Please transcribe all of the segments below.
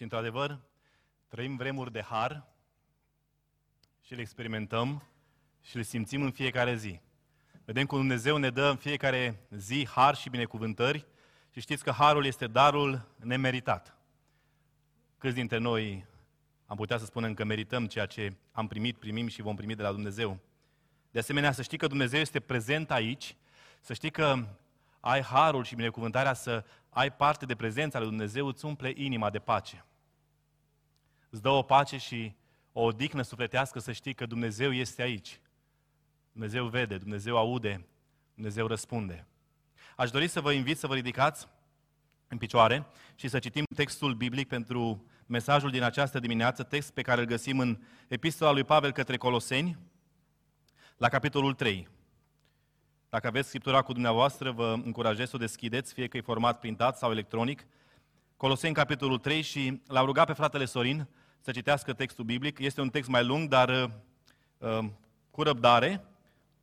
Și într-adevăr, trăim vremuri de har și le experimentăm și le simțim în fiecare zi. Vedem cum Dumnezeu ne dă în fiecare zi har și binecuvântări și știți că harul este darul nemeritat. Câți dintre noi am putea să spunem că merităm ceea ce am primit, primim și vom primi de la Dumnezeu. De asemenea, să știi că Dumnezeu este prezent aici, să știi că ai harul și binecuvântarea să ai parte de prezența lui Dumnezeu, îți umple inima de pace. Îți dă o pace și o odihnă sufletească să știi că Dumnezeu este aici. Dumnezeu vede, Dumnezeu aude, Dumnezeu răspunde. Aș dori să vă invit să vă ridicați în picioare și să citim textul biblic pentru mesajul din această dimineață, text pe care îl găsim în Epistola lui Pavel către Coloseni, la capitolul 3. Dacă aveți Scriptura cu dumneavoastră, vă încurajez să o deschideți, fie că e format printat sau electronic. Coloseni, capitolul 3 și l-am rugat pe fratele Sorin să citească textul biblic. Este un text mai lung, dar uh, uh cu răbdare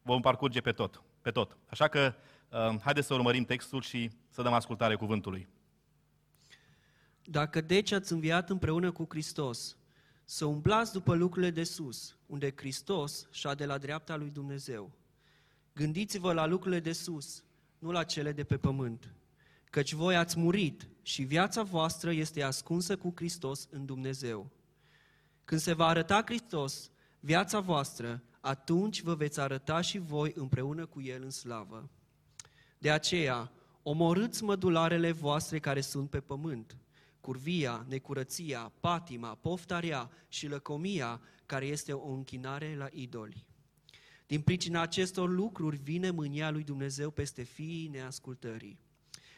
vom parcurge pe tot. Pe tot. Așa că uh, haideți să urmărim textul și să dăm ascultare cuvântului. Dacă deci ați înviat împreună cu Hristos, să umblați după lucrurile de sus, unde Hristos și-a de la dreapta lui Dumnezeu. Gândiți-vă la lucrurile de sus, nu la cele de pe pământ, căci voi ați murit și viața voastră este ascunsă cu Hristos în Dumnezeu. Când se va arăta Hristos, viața voastră, atunci vă veți arăta și voi împreună cu El în slavă. De aceea, omorâți mădularele voastre care sunt pe pământ, curvia, necurăția, patima, poftarea și lăcomia, care este o închinare la idoli. Din pricina acestor lucruri vine mânia lui Dumnezeu peste fiii neascultării.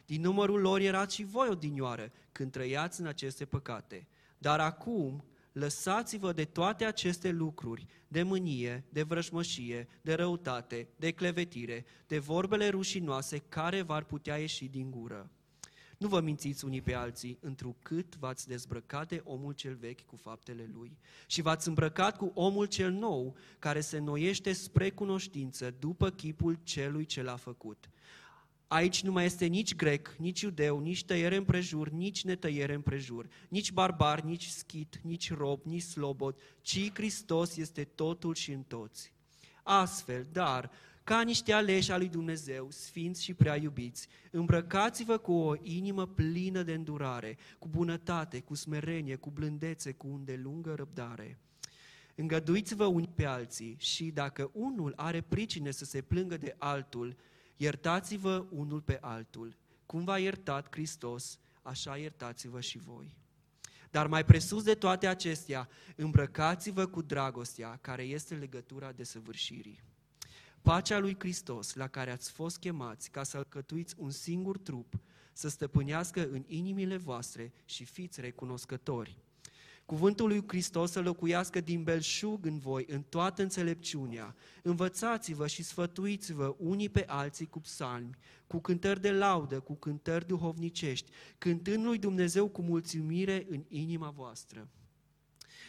Din numărul lor erați și voi odinioară când trăiați în aceste păcate. Dar acum lăsați-vă de toate aceste lucruri, de mânie, de vrăjmășie, de răutate, de clevetire, de vorbele rușinoase care v-ar putea ieși din gură. Nu vă mințiți unii pe alții, întrucât v-ați dezbrăcat de omul cel vechi cu faptele lui și v-ați îmbrăcat cu omul cel nou, care se noiește spre cunoștință după chipul celui ce l-a făcut. Aici nu mai este nici grec, nici iudeu, nici tăiere împrejur, nici netăiere împrejur, nici barbar, nici schit, nici rob, nici slobod, ci Hristos este totul și în toți. Astfel, dar, ca niște aleși al lui Dumnezeu, sfinți și prea iubiți, îmbrăcați-vă cu o inimă plină de îndurare, cu bunătate, cu smerenie, cu blândețe, cu îndelungă răbdare. Îngăduiți-vă unii pe alții și dacă unul are pricine să se plângă de altul, iertați-vă unul pe altul. Cum v-a iertat Hristos, așa iertați-vă și voi. Dar mai presus de toate acestea, îmbrăcați-vă cu dragostea, care este legătura de săvârșirii. Pacea lui Hristos, la care ați fost chemați ca să alcătuiți un singur trup, să stăpânească în inimile voastre și fiți recunoscători. Cuvântul lui Hristos să locuiască din belșug în voi, în toată înțelepciunea. Învățați-vă și sfătuiți-vă unii pe alții cu psalmi, cu cântări de laudă, cu cântări duhovnicești, cântând lui Dumnezeu cu mulțumire în inima voastră.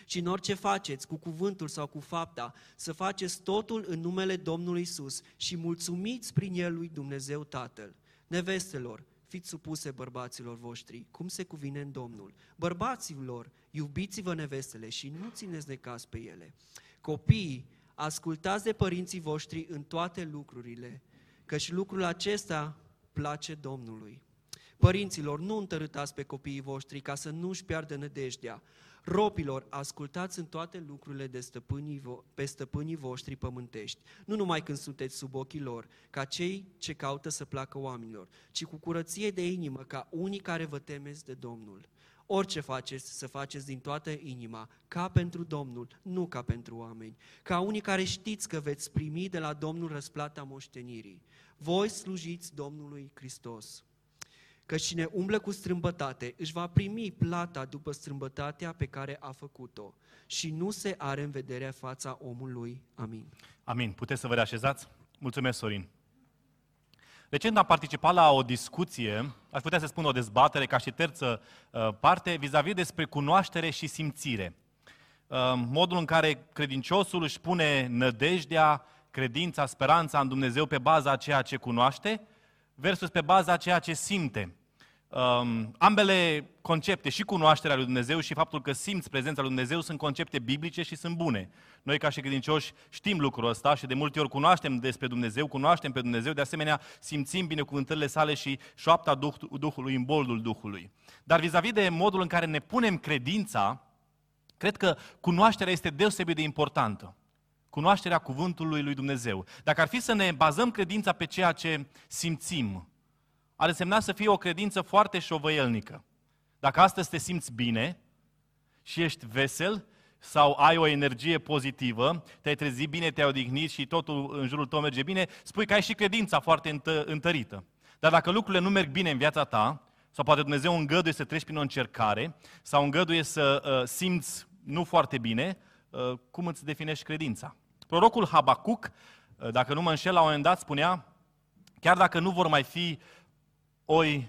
Și în orice faceți, cu cuvântul sau cu fapta, să faceți totul în numele Domnului Isus și mulțumiți prin El lui Dumnezeu Tatăl. Nevestelor, fiți supuse bărbaților voștri, cum se cuvine în Domnul. Bărbaților, iubiți-vă nevestele și nu țineți de caz pe ele. Copiii, ascultați de părinții voștri în toate lucrurile, căci lucrul acesta place Domnului. Părinților, nu întărâtați pe copiii voștri ca să nu-și piardă nădejdea. Ropilor, ascultați în toate lucrurile de stăpânii vo- pe stăpânii voștri pământești, nu numai când sunteți sub ochii lor, ca cei ce caută să placă oamenilor, ci cu curăție de inimă, ca unii care vă temeți de Domnul. Orice faceți, să faceți din toată inima, ca pentru Domnul, nu ca pentru oameni, ca unii care știți că veți primi de la Domnul răsplata moștenirii. Voi slujiți Domnului Hristos. Că cine umblă cu strâmbătate își va primi plata după strâmbătatea pe care a făcut-o și nu se are în vedere fața omului. Amin. Amin. Puteți să vă reașezați? Mulțumesc, Sorin. Recent am participat la o discuție, aș putea să spun o dezbatere ca și terță uh, parte, vis-a-vis despre cunoaștere și simțire. Uh, modul în care credinciosul își pune nădejdea, credința, speranța în Dumnezeu pe baza a ceea ce cunoaște versus pe baza a ceea ce simte. Um, ambele concepte, și cunoașterea lui Dumnezeu și faptul că simți prezența lui Dumnezeu, sunt concepte biblice și sunt bune. Noi, ca și credincioși, știm lucrul ăsta și de multe ori cunoaștem despre Dumnezeu, cunoaștem pe Dumnezeu, de asemenea simțim binecuvântările sale și șoapta Duh, Duhului în boldul Duhului. Dar vis-a-vis de modul în care ne punem credința, cred că cunoașterea este deosebit de importantă. Cunoașterea cuvântului lui Dumnezeu. Dacă ar fi să ne bazăm credința pe ceea ce simțim, ar însemna să fie o credință foarte șovăielnică. Dacă astăzi te simți bine și ești vesel sau ai o energie pozitivă, te-ai trezit bine, te-ai odihnit și totul în jurul tău merge bine, spui că ai și credința foarte întă- întărită. Dar dacă lucrurile nu merg bine în viața ta, sau poate Dumnezeu îngăduie să treci prin o încercare, sau îngăduie să uh, simți nu foarte bine, uh, cum îți definești credința? Prorocul Habacuc, uh, dacă nu mă înșel, la un moment dat spunea, chiar dacă nu vor mai fi oi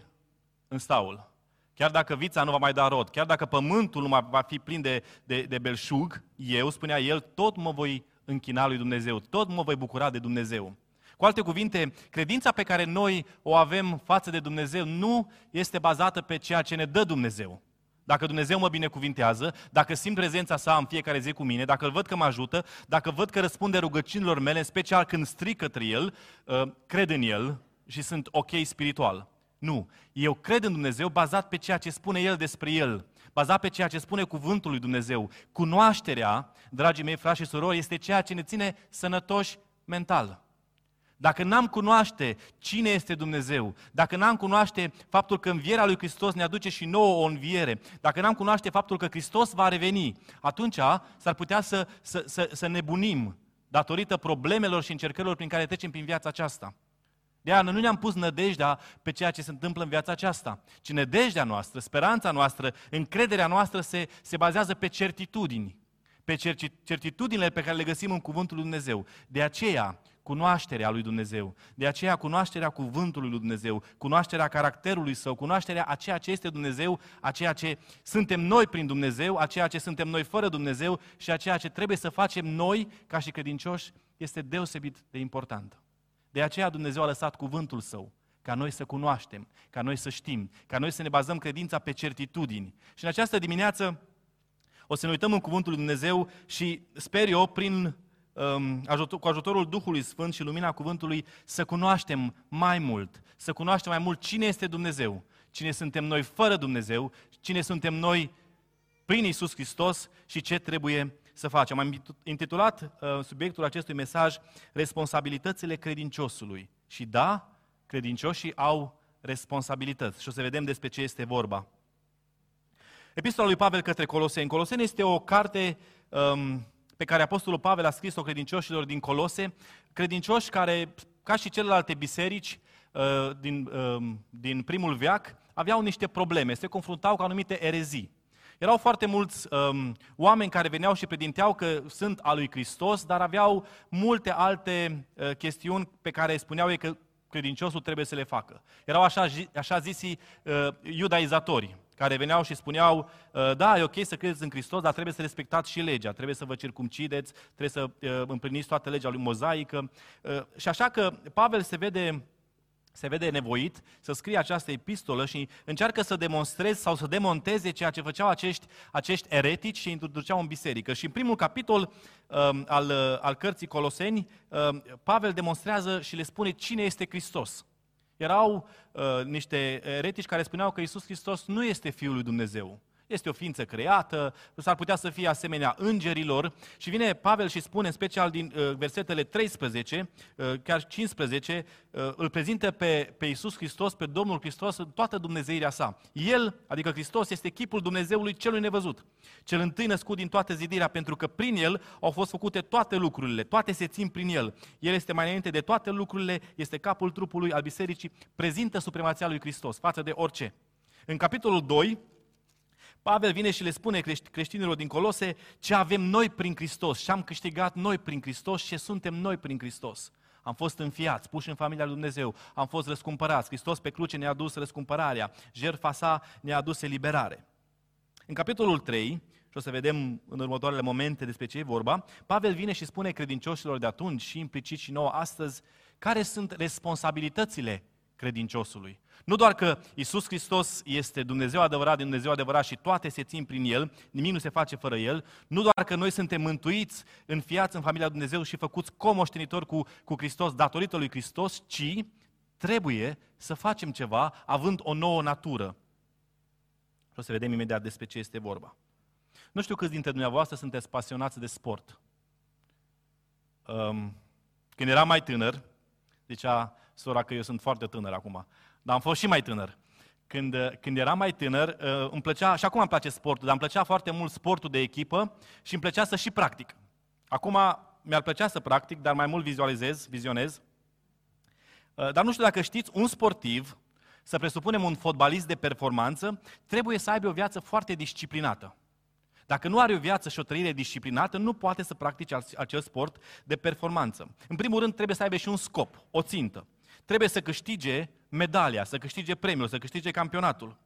în staul. Chiar dacă vița nu va mai da rod, chiar dacă pământul nu mai va fi plin de, de, de belșug, eu, spunea el, tot mă voi închina lui Dumnezeu, tot mă voi bucura de Dumnezeu. Cu alte cuvinte, credința pe care noi o avem față de Dumnezeu nu este bazată pe ceea ce ne dă Dumnezeu. Dacă Dumnezeu mă binecuvintează, dacă simt prezența sa în fiecare zi cu mine, dacă îl văd că mă ajută, dacă văd că răspunde rugăciunilor mele, în special când strig către El, uh, cred în El și sunt ok spiritual. Nu. Eu cred în Dumnezeu bazat pe ceea ce spune El despre El, bazat pe ceea ce spune cuvântul lui Dumnezeu. Cunoașterea, dragii mei frați și surori, este ceea ce ne ține sănătoși mental. Dacă n-am cunoaște cine este Dumnezeu, dacă n-am cunoaște faptul că învierea lui Hristos ne aduce și nouă o înviere, dacă n-am cunoaște faptul că Hristos va reveni, atunci s-ar putea să, să, să, să nebunim datorită problemelor și încercărilor prin care trecem prin viața aceasta. De aia nu ne-am pus nădejdea pe ceea ce se întâmplă în viața aceasta, ci nădejdea noastră, speranța noastră, încrederea noastră se, se bazează pe certitudini, pe certitudinile pe care le găsim în Cuvântul lui Dumnezeu. De aceea, cunoașterea lui Dumnezeu, de aceea cunoașterea Cuvântului lui Dumnezeu, cunoașterea caracterului Său, cunoașterea a ceea ce este Dumnezeu, a ceea ce suntem noi prin Dumnezeu, a ceea ce suntem noi fără Dumnezeu și a ceea ce trebuie să facem noi ca și credincioși, este deosebit de importantă. De aceea Dumnezeu a lăsat cuvântul Său, ca noi să cunoaștem, ca noi să știm, ca noi să ne bazăm credința pe certitudini. Și în această dimineață o să ne uităm în cuvântul lui Dumnezeu și sper eu, prin, um, ajutor, cu ajutorul Duhului Sfânt și lumina cuvântului, să cunoaștem mai mult, să cunoaștem mai mult cine este Dumnezeu, cine suntem noi fără Dumnezeu, cine suntem noi prin Isus Hristos și ce trebuie să facem. Am intitulat uh, subiectul acestui mesaj Responsabilitățile credinciosului. Și da, credincioșii au responsabilități. Și o să vedem despre ce este vorba. Epistola lui Pavel către Coloseni. Coloseni este o carte um, pe care Apostolul Pavel a scris-o credincioșilor din Colose, credincioși care, ca și celelalte biserici uh, din, uh, din primul veac, aveau niște probleme, se confruntau cu anumite erezii. Erau foarte mulți um, oameni care veneau și predinteau că sunt al lui Hristos, dar aveau multe alte uh, chestiuni pe care spuneau ei că credinciosul trebuie să le facă. Erau așa, așa zisii uh, iudaizatori, care veneau și spuneau, uh, da, e ok să credeți în Hristos, dar trebuie să respectați și legea, trebuie să vă circumcideți, trebuie să uh, împliniți toată legea lui mozaică. Uh, și așa că Pavel se vede se vede nevoit să scrie această epistolă și încearcă să demonstreze sau să demonteze ceea ce făceau acești, acești eretici și introduceau în biserică. Și în primul capitol um, al, uh, al cărții Coloseni, um, Pavel demonstrează și le spune cine este Hristos. Erau uh, niște eretici care spuneau că Isus Hristos nu este Fiul lui Dumnezeu este o ființă creată, s-ar putea să fie asemenea îngerilor și vine Pavel și spune, în special din uh, versetele 13, uh, chiar 15, uh, îl prezintă pe, pe Iisus Hristos, pe Domnul Hristos în toată Dumnezeirea sa. El, adică Hristos, este chipul Dumnezeului celui nevăzut, cel întâi născut din toată zidirea, pentru că prin El au fost făcute toate lucrurile, toate se țin prin El. El este mai înainte de toate lucrurile, este capul trupului al bisericii, prezintă supremația lui Hristos față de orice. În capitolul 2, Pavel vine și le spune creștinilor din Colose ce avem noi prin Hristos, ce am câștigat noi prin Hristos, ce suntem noi prin Hristos. Am fost înfiați, puși în familia lui Dumnezeu, am fost răscumpărați. Hristos pe cruce ne-a adus răscumpărarea, jertfa sa ne-a adus eliberare. În capitolul 3, și o să vedem în următoarele momente despre ce e vorba, Pavel vine și spune credincioșilor de atunci și implicit și nouă astăzi care sunt responsabilitățile credinciosului. Nu doar că Isus Hristos este Dumnezeu adevărat din Dumnezeu adevărat și toate se țin prin El, nimic nu se face fără El, nu doar că noi suntem mântuiți, înfiați în familia Dumnezeu și făcuți comoștenitori cu, cu Hristos datorită lui Hristos, ci trebuie să facem ceva având o nouă natură. Și o să vedem imediat despre ce este vorba. Nu știu câți dintre dumneavoastră sunteți pasionați de sport. Um, când eram mai tânăr, zicea sora că eu sunt foarte tânăr acum, dar am fost și mai tânăr. Când, când eram mai tânăr, uh, îmi plăcea, și acum îmi place sportul, dar îmi plăcea foarte mult sportul de echipă și îmi plăcea să și practic. Acum mi-ar plăcea să practic, dar mai mult vizualizez, vizionez. Uh, dar nu știu dacă știți, un sportiv, să presupunem un fotbalist de performanță, trebuie să aibă o viață foarte disciplinată. Dacă nu are o viață și o trăire disciplinată, nu poate să practice acel sport de performanță. În primul rând, trebuie să aibă și un scop, o țintă. Trebuie să câștige medalia, să câștige premiul, să câștige campionatul.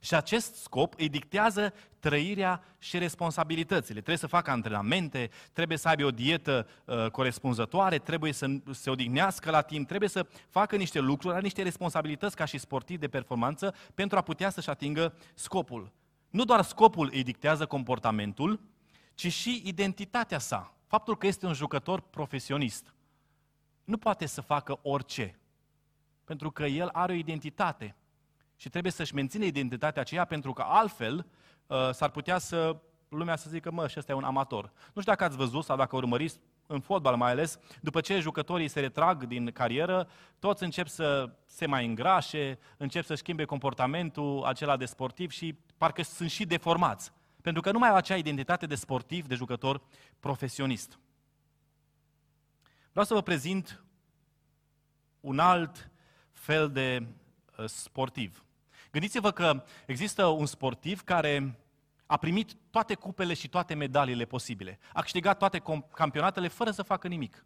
Și acest scop îi dictează trăirea și responsabilitățile. Trebuie să facă antrenamente, trebuie să aibă o dietă uh, corespunzătoare, trebuie să se odihnească la timp, trebuie să facă niște lucruri, are niște responsabilități ca și sportiv de performanță pentru a putea să-și atingă scopul. Nu doar scopul îi dictează comportamentul, ci și identitatea sa. Faptul că este un jucător profesionist. Nu poate să facă orice, pentru că el are o identitate și trebuie să-și menține identitatea aceea, pentru că altfel uh, s-ar putea să lumea să zică, mă, și ăsta e un amator. Nu știu dacă ați văzut sau dacă urmăriți în fotbal mai ales, după ce jucătorii se retrag din carieră, toți încep să se mai îngrașe, încep să schimbe comportamentul acela de sportiv și parcă sunt și deformați. Pentru că nu mai au acea identitate de sportiv, de jucător profesionist. Vreau să vă prezint un alt fel de uh, sportiv. Gândiți-vă că există un sportiv care a primit toate cupele și toate medaliile posibile. A câștigat toate campionatele fără să facă nimic.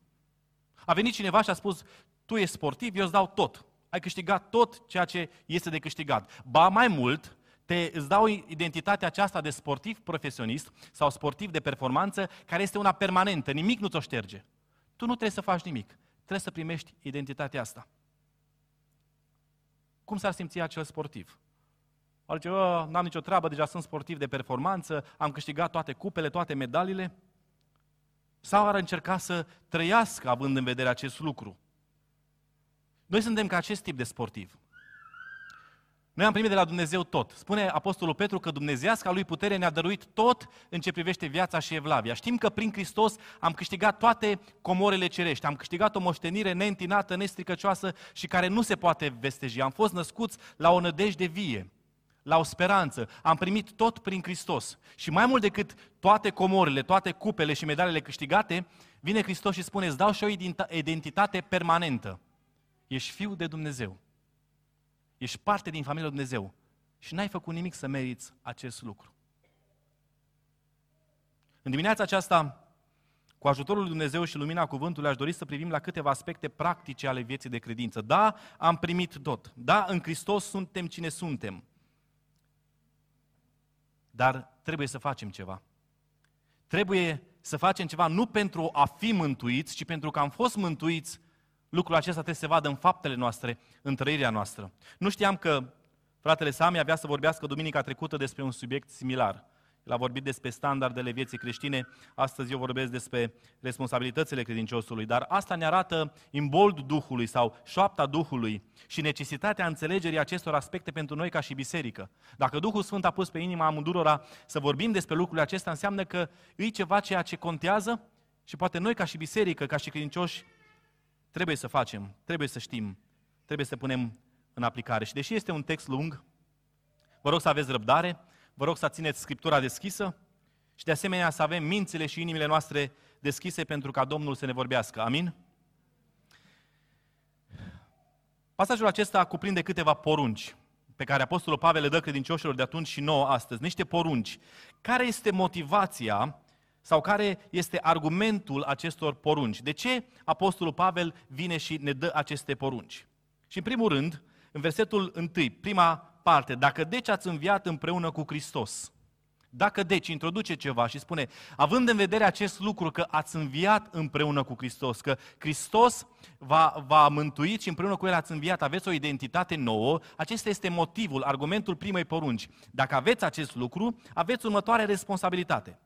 A venit cineva și a spus, tu ești sportiv, eu îți dau tot. Ai câștigat tot ceea ce este de câștigat. Ba mai mult, te, îți dau identitatea aceasta de sportiv profesionist sau sportiv de performanță, care este una permanentă, nimic nu ți-o șterge. Tu nu trebuie să faci nimic, trebuie să primești identitatea asta. Cum s-ar simți acel sportiv? Ar zice, n-am nicio treabă, deja sunt sportiv de performanță, am câștigat toate cupele, toate medaliile. Sau ar încerca să trăiască având în vedere acest lucru. Noi suntem ca acest tip de sportiv. Noi am primit de la Dumnezeu tot. Spune Apostolul Petru că Dumnezeiasca lui putere ne-a dăruit tot în ce privește viața și evlavia. Știm că prin Hristos am câștigat toate comorele cerești, am câștigat o moștenire neîntinată, nestricăcioasă și care nu se poate vesteji. Am fost născuți la o nădejde vie la o speranță. Am primit tot prin Hristos. Și mai mult decât toate comorile, toate cupele și medalele câștigate, vine Hristos și spune, îți dau și o identitate permanentă. Ești fiu de Dumnezeu. Ești parte din familia lui Dumnezeu. Și n-ai făcut nimic să meriți acest lucru. În dimineața aceasta, cu ajutorul lui Dumnezeu și lumina cuvântului, aș dori să privim la câteva aspecte practice ale vieții de credință. Da, am primit tot. Da, în Hristos suntem cine suntem. Dar trebuie să facem ceva. Trebuie să facem ceva nu pentru a fi mântuiți, ci pentru că am fost mântuiți, lucrul acesta trebuie să se vadă în faptele noastre, în trăirea noastră. Nu știam că fratele Sami avea să vorbească duminica trecută despre un subiect similar. El a vorbit despre standardele vieții creștine, astăzi eu vorbesc despre responsabilitățile credinciosului, dar asta ne arată imbold Duhului sau șoapta Duhului și necesitatea înțelegerii acestor aspecte pentru noi ca și biserică. Dacă Duhul Sfânt a pus pe inima amândurora să vorbim despre lucrurile acestea, înseamnă că îi ceva ceea ce contează și poate noi ca și biserică, ca și credincioși, trebuie să facem, trebuie să știm, trebuie să punem în aplicare. Și deși este un text lung, vă rog să aveți răbdare, Vă rog să țineți Scriptura deschisă și de asemenea să avem mințile și inimile noastre deschise pentru ca Domnul să ne vorbească. Amin? Pasajul acesta cuprinde câteva porunci pe care Apostolul Pavel le dă credincioșilor de atunci și nouă astăzi. Niște porunci. Care este motivația sau care este argumentul acestor porunci? De ce Apostolul Pavel vine și ne dă aceste porunci? Și în primul rând, în versetul 1, prima parte, dacă deci ați înviat împreună cu Hristos, Dacă deci introduce ceva și spune, având în vedere acest lucru că ați înviat împreună cu Hristos, că Hristos v-a, v-a mântuit și împreună cu El ați înviat, aveți o identitate nouă, acesta este motivul, argumentul primei porunci. Dacă aveți acest lucru, aveți următoarea responsabilitate.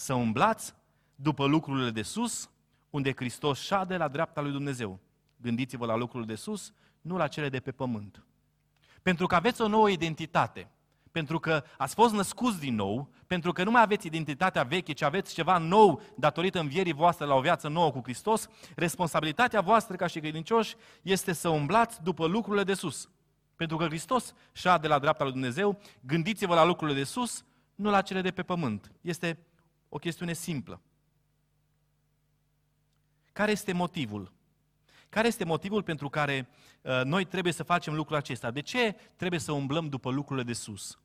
Să umblați după lucrurile de sus, unde Hristos șade la dreapta lui Dumnezeu. Gândiți-vă la lucrurile de sus, nu la cele de pe pământ. Pentru că aveți o nouă identitate, pentru că ați fost născuți din nou, pentru că nu mai aveți identitatea veche, ci aveți ceva nou datorită învierii voastre la o viață nouă cu Hristos, responsabilitatea voastră ca și credincioși este să umblați după lucrurile de sus. Pentru că Hristos șade la dreapta lui Dumnezeu, gândiți-vă la lucrurile de sus, nu la cele de pe pământ. Este o chestiune simplă. Care este motivul? Care este motivul pentru care uh, noi trebuie să facem lucrul acesta? De ce trebuie să umblăm după lucrurile de sus?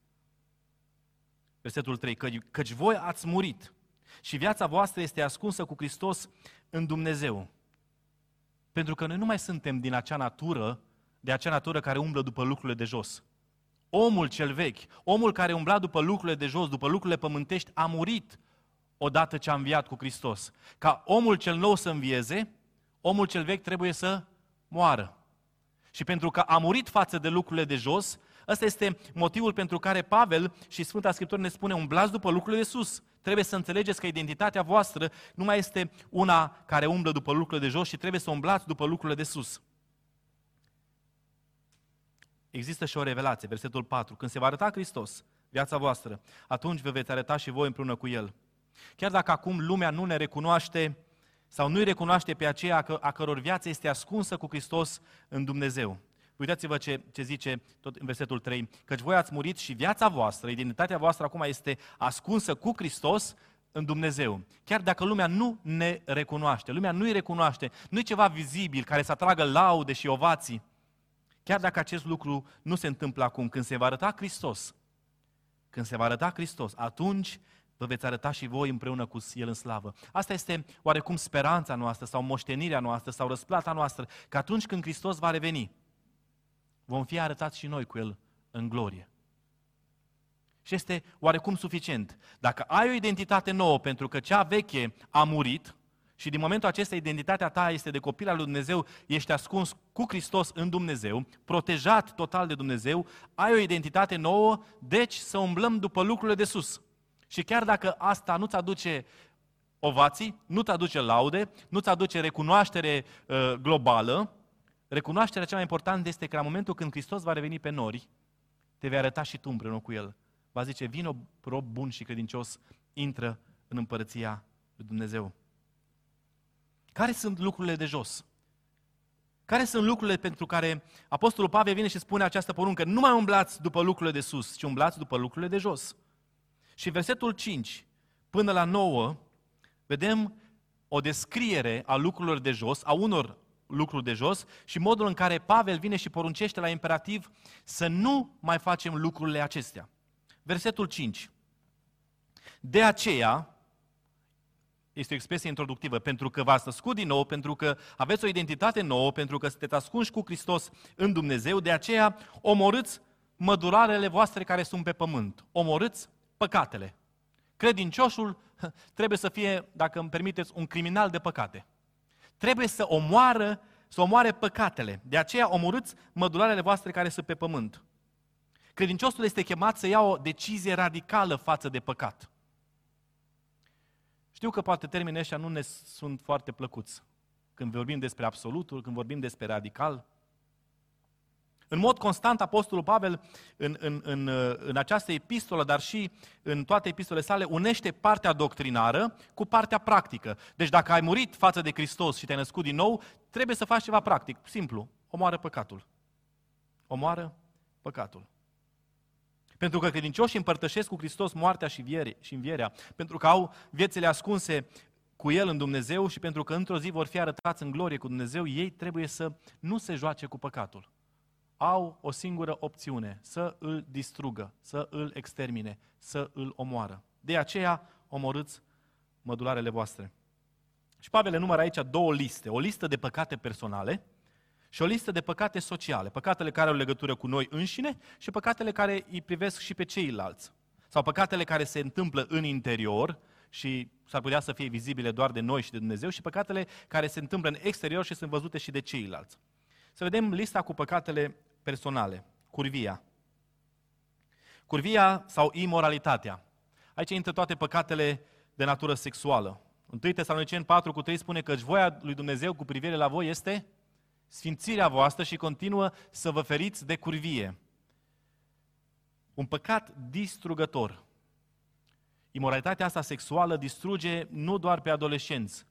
Versetul 3. Că, căci voi ați murit și viața voastră este ascunsă cu Hristos în Dumnezeu. Pentru că noi nu mai suntem din acea natură, de acea natură care umblă după lucrurile de jos. Omul cel vechi, omul care umbla după lucrurile de jos, după lucrurile pământești, a murit odată ce a înviat cu Hristos. Ca omul cel nou să învieze, omul cel vechi trebuie să moară. Și pentru că a murit față de lucrurile de jos, ăsta este motivul pentru care Pavel și Sfânta Scriptură ne spune umblați după lucrurile de sus. Trebuie să înțelegeți că identitatea voastră nu mai este una care umblă după lucrurile de jos, și trebuie să umblați după lucrurile de sus. Există și o revelație, versetul 4. Când se va arăta Hristos, viața voastră, atunci vă veți arăta și voi împreună cu El. Chiar dacă acum lumea nu ne recunoaște sau nu-i recunoaște pe aceea a căror viață este ascunsă cu Hristos în Dumnezeu. Uitați-vă ce, ce zice tot în versetul 3, căci voi ați murit și viața voastră, identitatea voastră acum este ascunsă cu Hristos în Dumnezeu. Chiar dacă lumea nu ne recunoaște, lumea nu-i recunoaște, nu e ceva vizibil care să atragă laude și ovații, chiar dacă acest lucru nu se întâmplă acum, când se va arăta Hristos, când se va arăta Hristos, atunci vă veți arăta și voi împreună cu El în slavă. Asta este oarecum speranța noastră sau moștenirea noastră sau răsplata noastră, că atunci când Hristos va reveni, vom fi arătați și noi cu El în glorie. Și este oarecum suficient. Dacă ai o identitate nouă pentru că cea veche a murit și din momentul acesta identitatea ta este de copil al lui Dumnezeu, ești ascuns cu Hristos în Dumnezeu, protejat total de Dumnezeu, ai o identitate nouă, deci să umblăm după lucrurile de sus. Și chiar dacă asta nu-ți aduce ovații, nu-ți aduce laude, nu-ți aduce recunoaștere uh, globală, recunoașterea cea mai importantă este că la momentul când Hristos va reveni pe nori, te vei arăta și tu împreună cu El. Va zice, vină rob bun și credincios, intră în împărăția lui Dumnezeu. Care sunt lucrurile de jos? Care sunt lucrurile pentru care Apostolul Pavel vine și spune această poruncă? Nu mai umblați după lucrurile de sus, ci umblați după lucrurile de jos. Și versetul 5 până la 9 vedem o descriere a lucrurilor de jos, a unor lucruri de jos și modul în care Pavel vine și poruncește la imperativ să nu mai facem lucrurile acestea. Versetul 5. De aceea, este o expresie introductivă, pentru că v-ați născut din nou, pentru că aveți o identitate nouă, pentru că sunteți ascunși cu Hristos în Dumnezeu, de aceea omorâți mădurarele voastre care sunt pe pământ. Omorâți păcatele. Credincioșul trebuie să fie, dacă îmi permiteți, un criminal de păcate. Trebuie să omoară, să omoare păcatele. De aceea omorâți mădularele voastre care sunt pe pământ. Credinciosul este chemat să ia o decizie radicală față de păcat. Știu că poate termenii ăștia nu ne sunt foarte plăcuți. Când vorbim despre absolutul, când vorbim despre radical, în mod constant, Apostolul Pavel, în, în, în, în această epistolă, dar și în toate epistolele sale, unește partea doctrinară cu partea practică. Deci dacă ai murit față de Hristos și te-ai născut din nou, trebuie să faci ceva practic. Simplu. Omoară păcatul. Omoară păcatul. Pentru că credincioșii împărtășesc cu Hristos moartea și, viere, și învierea. Pentru că au viețile ascunse cu El în Dumnezeu și pentru că într-o zi vor fi arătați în glorie cu Dumnezeu, ei trebuie să nu se joace cu păcatul au o singură opțiune, să îl distrugă, să îl extermine, să îl omoară. De aceea omorâți mădularele voastre. Și Pavel numără aici două liste. O listă de păcate personale și o listă de păcate sociale. Păcatele care au legătură cu noi înșine și păcatele care îi privesc și pe ceilalți. sau păcatele care se întâmplă în interior și s-ar putea să fie vizibile doar de noi și de Dumnezeu și păcatele care se întâmplă în exterior și sunt văzute și de ceilalți. Să vedem lista cu păcatele personale. Curvia. Curvia sau imoralitatea. Aici intră toate păcatele de natură sexuală. 1 Tesaloniceni 4 cu 3 spune că voia lui Dumnezeu cu privire la voi este sfințirea voastră și continuă să vă feriți de curvie. Un păcat distrugător. Imoralitatea asta sexuală distruge nu doar pe adolescenți,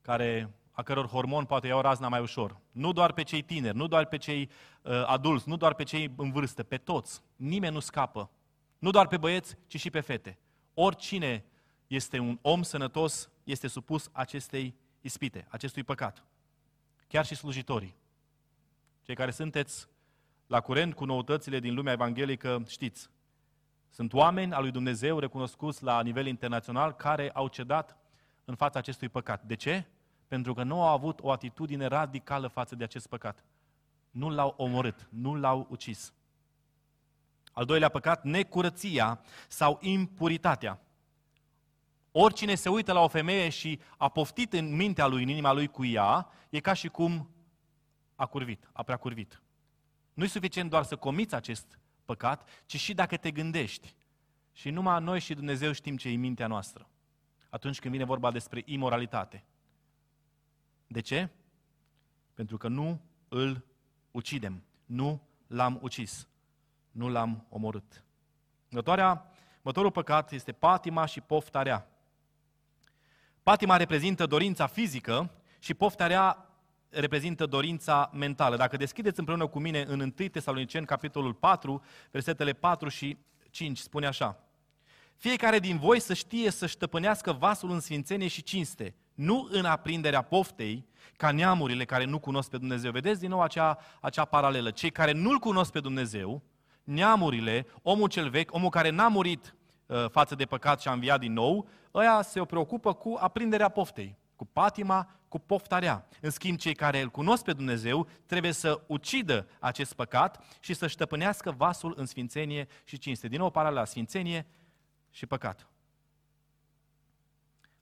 care, a căror hormon poate iau razna mai ușor, nu doar pe cei tineri, nu doar pe cei uh, adulți, nu doar pe cei în vârstă, pe toți. Nimeni nu scapă. Nu doar pe băieți, ci și pe fete. Oricine este un om sănătos, este supus acestei ispite, acestui păcat. Chiar și slujitorii. Cei care sunteți la curent cu noutățile din lumea evanghelică, știți, sunt oameni al lui Dumnezeu recunoscuți la nivel internațional care au cedat în fața acestui păcat. De ce? Pentru că nu au avut o atitudine radicală față de acest păcat. Nu l-au omorât, nu l-au ucis. Al doilea păcat, necurăția sau impuritatea. Oricine se uită la o femeie și a poftit în mintea lui, în inima lui cu ea, e ca și cum a curvit, a prea curvit. Nu e suficient doar să comiți acest păcat, ci și dacă te gândești. Și numai noi și Dumnezeu știm ce e mintea noastră. Atunci când vine vorba despre imoralitate. De ce? Pentru că nu îl ucidem. Nu l-am ucis. Nu l-am omorât. Următoarea, următorul păcat este patima și poftarea. Patima reprezintă dorința fizică și poftarea reprezintă dorința mentală. Dacă deschideți împreună cu mine în 1 Tesaloniceni, capitolul 4, versetele 4 și 5, spune așa. Fiecare din voi să știe să ștăpânească vasul în sfințenie și cinste, nu în aprinderea poftei, ca neamurile care nu cunosc pe Dumnezeu. Vedeți din nou acea, acea paralelă. Cei care nu-L cunosc pe Dumnezeu, neamurile, omul cel vechi, omul care n-a murit uh, față de păcat și a înviat din nou, ăia se preocupă cu aprinderea poftei, cu patima, cu poftarea. În schimb, cei care îl cunosc pe Dumnezeu trebuie să ucidă acest păcat și să ștăpânească vasul în sfințenie și cinste. Din nou, paralela sfințenie și păcat.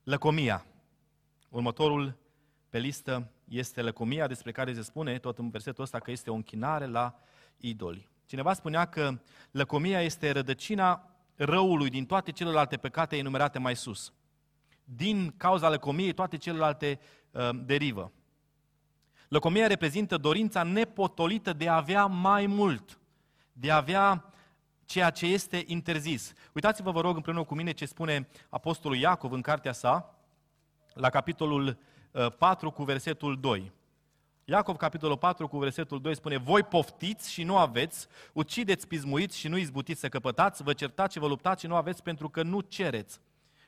Lăcomia. Următorul pe listă este lăcomia despre care se spune tot în versetul ăsta că este o închinare la idoli. Cineva spunea că lăcomia este rădăcina răului din toate celelalte păcate enumerate mai sus. Din cauza lăcomiei, toate celelalte uh, derivă. Lăcomia reprezintă dorința nepotolită de a avea mai mult, de a avea ceea ce este interzis. Uitați-vă, vă rog, împreună cu mine ce spune Apostolul Iacov în cartea sa, la capitolul 4 uh, cu versetul 2. Iacov, capitolul 4, cu versetul 2, spune Voi poftiți și nu aveți, ucideți pismuiți și nu izbutiți să căpătați, vă certați și vă luptați și nu aveți pentru că nu cereți.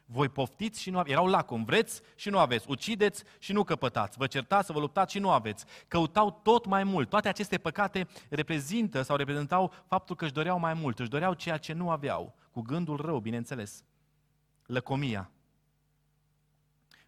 Voi poftiți și nu aveți. Erau lacom, vreți și nu aveți. Ucideți și nu căpătați. Vă certați să vă luptați și nu aveți. Căutau tot mai mult. Toate aceste păcate reprezintă sau reprezentau faptul că își doreau mai mult. Își doreau ceea ce nu aveau. Cu gândul rău, bineînțeles. Lăcomia.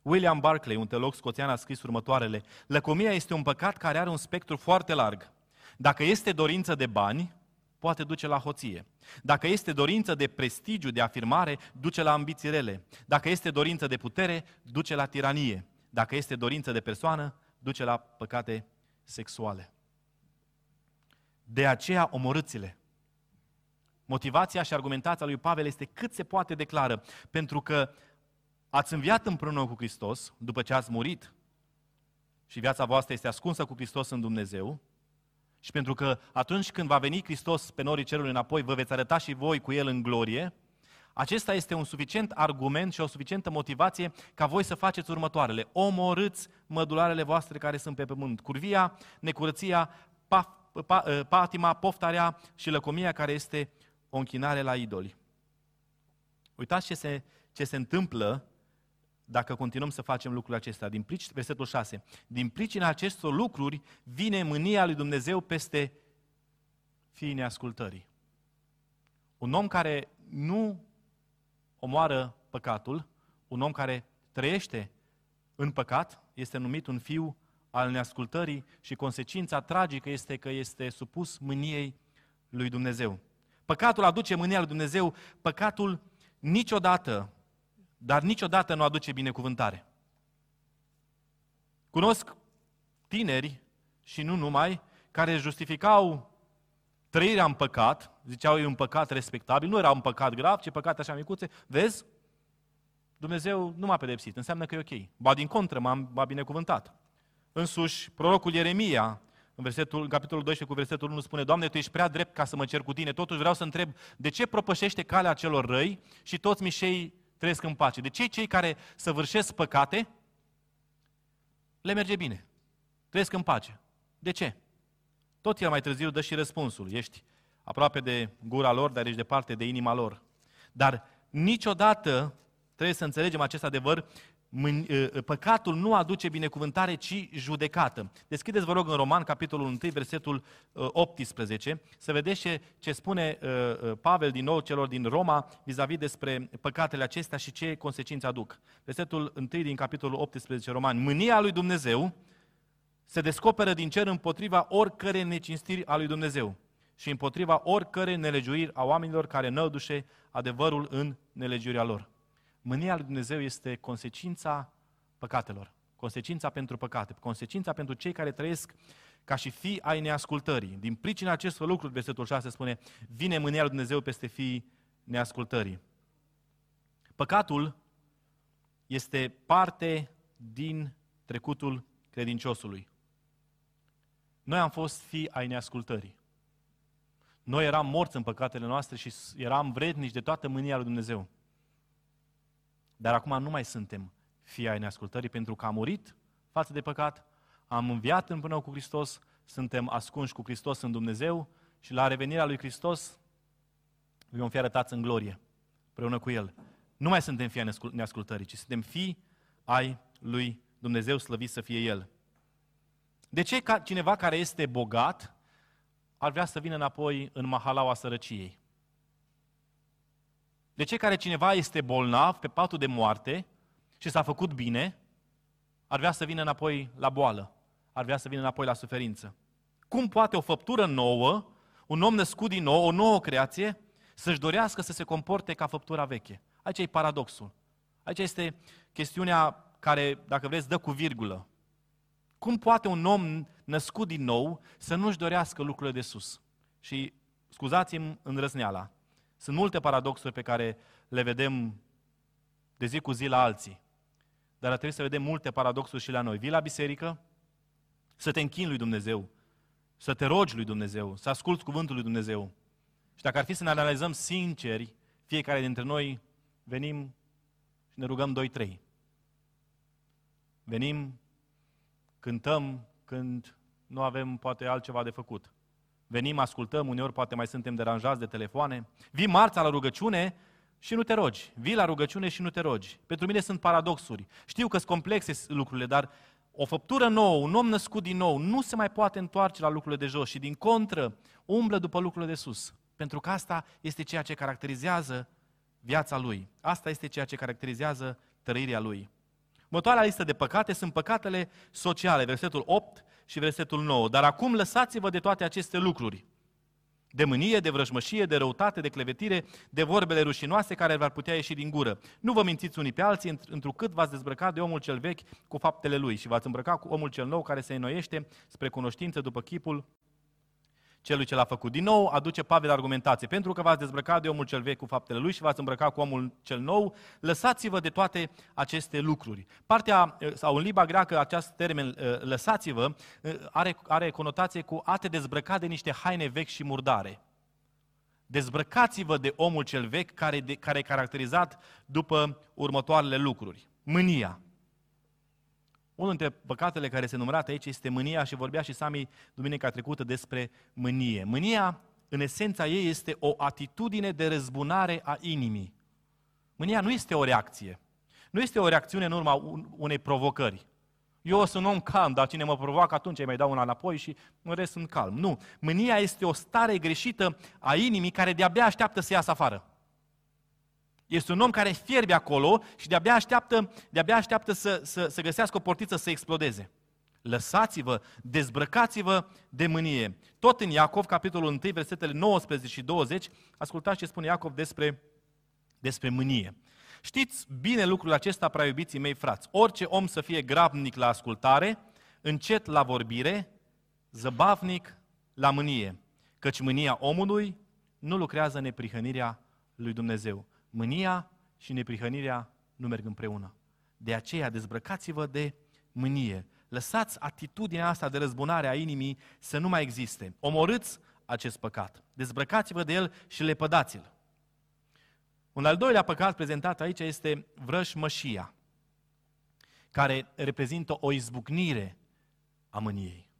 William Barclay, un teolog scoțian, a scris următoarele. Lăcomia este un păcat care are un spectru foarte larg. Dacă este dorință de bani, poate duce la hoție. Dacă este dorință de prestigiu, de afirmare, duce la ambiții rele. Dacă este dorință de putere, duce la tiranie. Dacă este dorință de persoană, duce la păcate sexuale. De aceea omorâți-le. Motivația și argumentația lui Pavel este cât se poate declară, pentru că ați înviat împreună cu Hristos, după ce ați murit și viața voastră este ascunsă cu Hristos în Dumnezeu, și pentru că atunci când va veni Hristos pe norii cerului înapoi, vă veți arăta și voi cu El în glorie, acesta este un suficient argument și o suficientă motivație ca voi să faceți următoarele. Omorâți mădularele voastre care sunt pe pământ. Curvia, necurăția, pa, pa, patima, poftarea și lăcomia care este o închinare la idoli. Uitați ce se, ce se întâmplă dacă continuăm să facem lucrul acesta. Din prici, versetul 6. Din pricina acestor lucruri vine mânia lui Dumnezeu peste fiii neascultării. Un om care nu omoară păcatul, un om care trăiește în păcat, este numit un fiu al neascultării și consecința tragică este că este supus mâniei lui Dumnezeu. Păcatul aduce mânia lui Dumnezeu, păcatul niciodată, dar niciodată nu aduce binecuvântare. Cunosc tineri și nu numai, care justificau trăirea în păcat, ziceau e un păcat respectabil, nu era un păcat grav, ci păcat așa micuțe, vezi, Dumnezeu nu m-a pedepsit, înseamnă că e ok. Ba din contră, m-a, m-a binecuvântat. Însuși, prorocul Ieremia, în, versetul, în capitolul 12 cu versetul 1 spune, Doamne, Tu ești prea drept ca să mă cer cu Tine, totuși vreau să întreb, de ce propășește calea celor răi și toți mișei trăiesc în pace? De ce cei care săvârșesc păcate le merge bine? Trăiesc în pace. De ce? Tot el mai târziu dă și răspunsul. Ești aproape de gura lor, dar ești departe de inima lor. Dar niciodată trebuie să înțelegem acest adevăr, păcatul nu aduce binecuvântare, ci judecată. Deschideți, vă rog, în Roman, capitolul 1, versetul 18, să vedeți ce spune Pavel din nou celor din Roma vis-a-vis despre păcatele acestea și ce consecințe aduc. Versetul 1 din capitolul 18 Roman. Mânia lui Dumnezeu se descoperă din cer împotriva oricărei necinstiri a lui Dumnezeu și împotriva oricărei nelegiuiri a oamenilor care nădușe adevărul în nelegiuirea lor. Mânia lui Dumnezeu este consecința păcatelor, consecința pentru păcate, consecința pentru cei care trăiesc ca și fii ai neascultării. Din pricina acestor lucruri, versetul 6 spune, vine mânia lui Dumnezeu peste fii neascultării. Păcatul este parte din trecutul credinciosului. Noi am fost fii ai neascultării. Noi eram morți în păcatele noastre și eram vrednici de toată mânia lui Dumnezeu. Dar acum nu mai suntem fii ai neascultării pentru că am murit față de păcat, am înviat împreună cu Hristos, suntem ascunși cu Hristos în Dumnezeu și la revenirea lui Hristos vom fi arătați în glorie împreună cu El. Nu mai suntem fii ai neascultării, ci suntem fii ai lui Dumnezeu, slăvit să fie El. De ce ca cineva care este bogat ar vrea să vină înapoi în mahalaua sărăciei? De ce care cineva este bolnav pe patul de moarte și s-a făcut bine, ar vrea să vină înapoi la boală, ar vrea să vină înapoi la suferință? Cum poate o făptură nouă, un om născut din nou, o nouă creație, să-și dorească să se comporte ca făptura veche? Aici e paradoxul. Aici este chestiunea care, dacă vreți, dă cu virgulă. Cum poate un om născut din nou să nu-și dorească lucrurile de sus? Și scuzați-mi îndrăzneala. Sunt multe paradoxuri pe care le vedem de zi cu zi la alții. Dar ar trebui să vedem multe paradoxuri și la noi. Vii la biserică, să te închini lui Dumnezeu, să te rogi lui Dumnezeu, să asculți cuvântul lui Dumnezeu. Și dacă ar fi să ne analizăm sinceri, fiecare dintre noi venim și ne rugăm 2-3. Venim, cântăm când nu avem poate altceva de făcut. Venim, ascultăm, uneori poate mai suntem deranjați de telefoane. Vii marța la rugăciune și nu te rogi. Vii la rugăciune și nu te rogi. Pentru mine sunt paradoxuri. Știu că sunt complexe lucrurile, dar o făptură nouă, un om născut din nou, nu se mai poate întoarce la lucrurile de jos și din contră umblă după lucrurile de sus. Pentru că asta este ceea ce caracterizează viața lui. Asta este ceea ce caracterizează trăirea lui. Următoarea listă de păcate sunt păcatele sociale, versetul 8 și versetul 9. Dar acum lăsați-vă de toate aceste lucruri. De mânie, de vrăjmășie, de răutate, de clevetire, de vorbele rușinoase care v-ar putea ieși din gură. Nu vă mințiți unii pe alții, întrucât v-ați dezbrăcat de omul cel vechi cu faptele lui și v-ați îmbrăcat cu omul cel nou care se înnoiește spre cunoștință după chipul celui ce l-a făcut. Din nou aduce Pavel argumentație. Pentru că v-ați dezbrăcat de omul cel vechi cu faptele lui și v-ați îmbrăcat cu omul cel nou, lăsați-vă de toate aceste lucruri. Partea, eh, sau în limba greacă, acest termen, eh, lăsați-vă, eh, are, are conotație cu a te dezbrăca de niște haine vechi și murdare. Dezbrăcați-vă de omul cel vechi care, de, care e caracterizat după următoarele lucruri. Mânia, unul dintre păcatele care se numărate aici este mânia și vorbea și Sami duminica trecută despre mânie. Mânia, în esența ei, este o atitudine de răzbunare a inimii. Mânia nu este o reacție. Nu este o reacțiune în urma unei provocări. Eu sunt un om calm, dar cine mă provoacă atunci îi mai dau una înapoi și în rest sunt calm. Nu. Mânia este o stare greșită a inimii care de-abia așteaptă să iasă afară. Este un om care fierbe acolo și de-abia așteaptă, de-abia așteaptă să, să, să găsească o portiță să explodeze. Lăsați-vă, dezbrăcați-vă de mânie. Tot în Iacov, capitolul 1, versetele 19 și 20, ascultați ce spune Iacov despre, despre mânie. Știți bine lucrul acesta, prea iubiții mei frați. Orice om să fie grabnic la ascultare, încet la vorbire, zăbavnic la mânie. Căci mânia omului nu lucrează neprihănirea lui Dumnezeu. Mânia și neprihănirea nu merg împreună. De aceea dezbrăcați-vă de mânie. Lăsați atitudinea asta de răzbunare a inimii să nu mai existe. Omorâți acest păcat. Dezbrăcați-vă de el și lepădați-l. Un al doilea păcat prezentat aici este vrășmășia, care reprezintă o izbucnire a mâniei.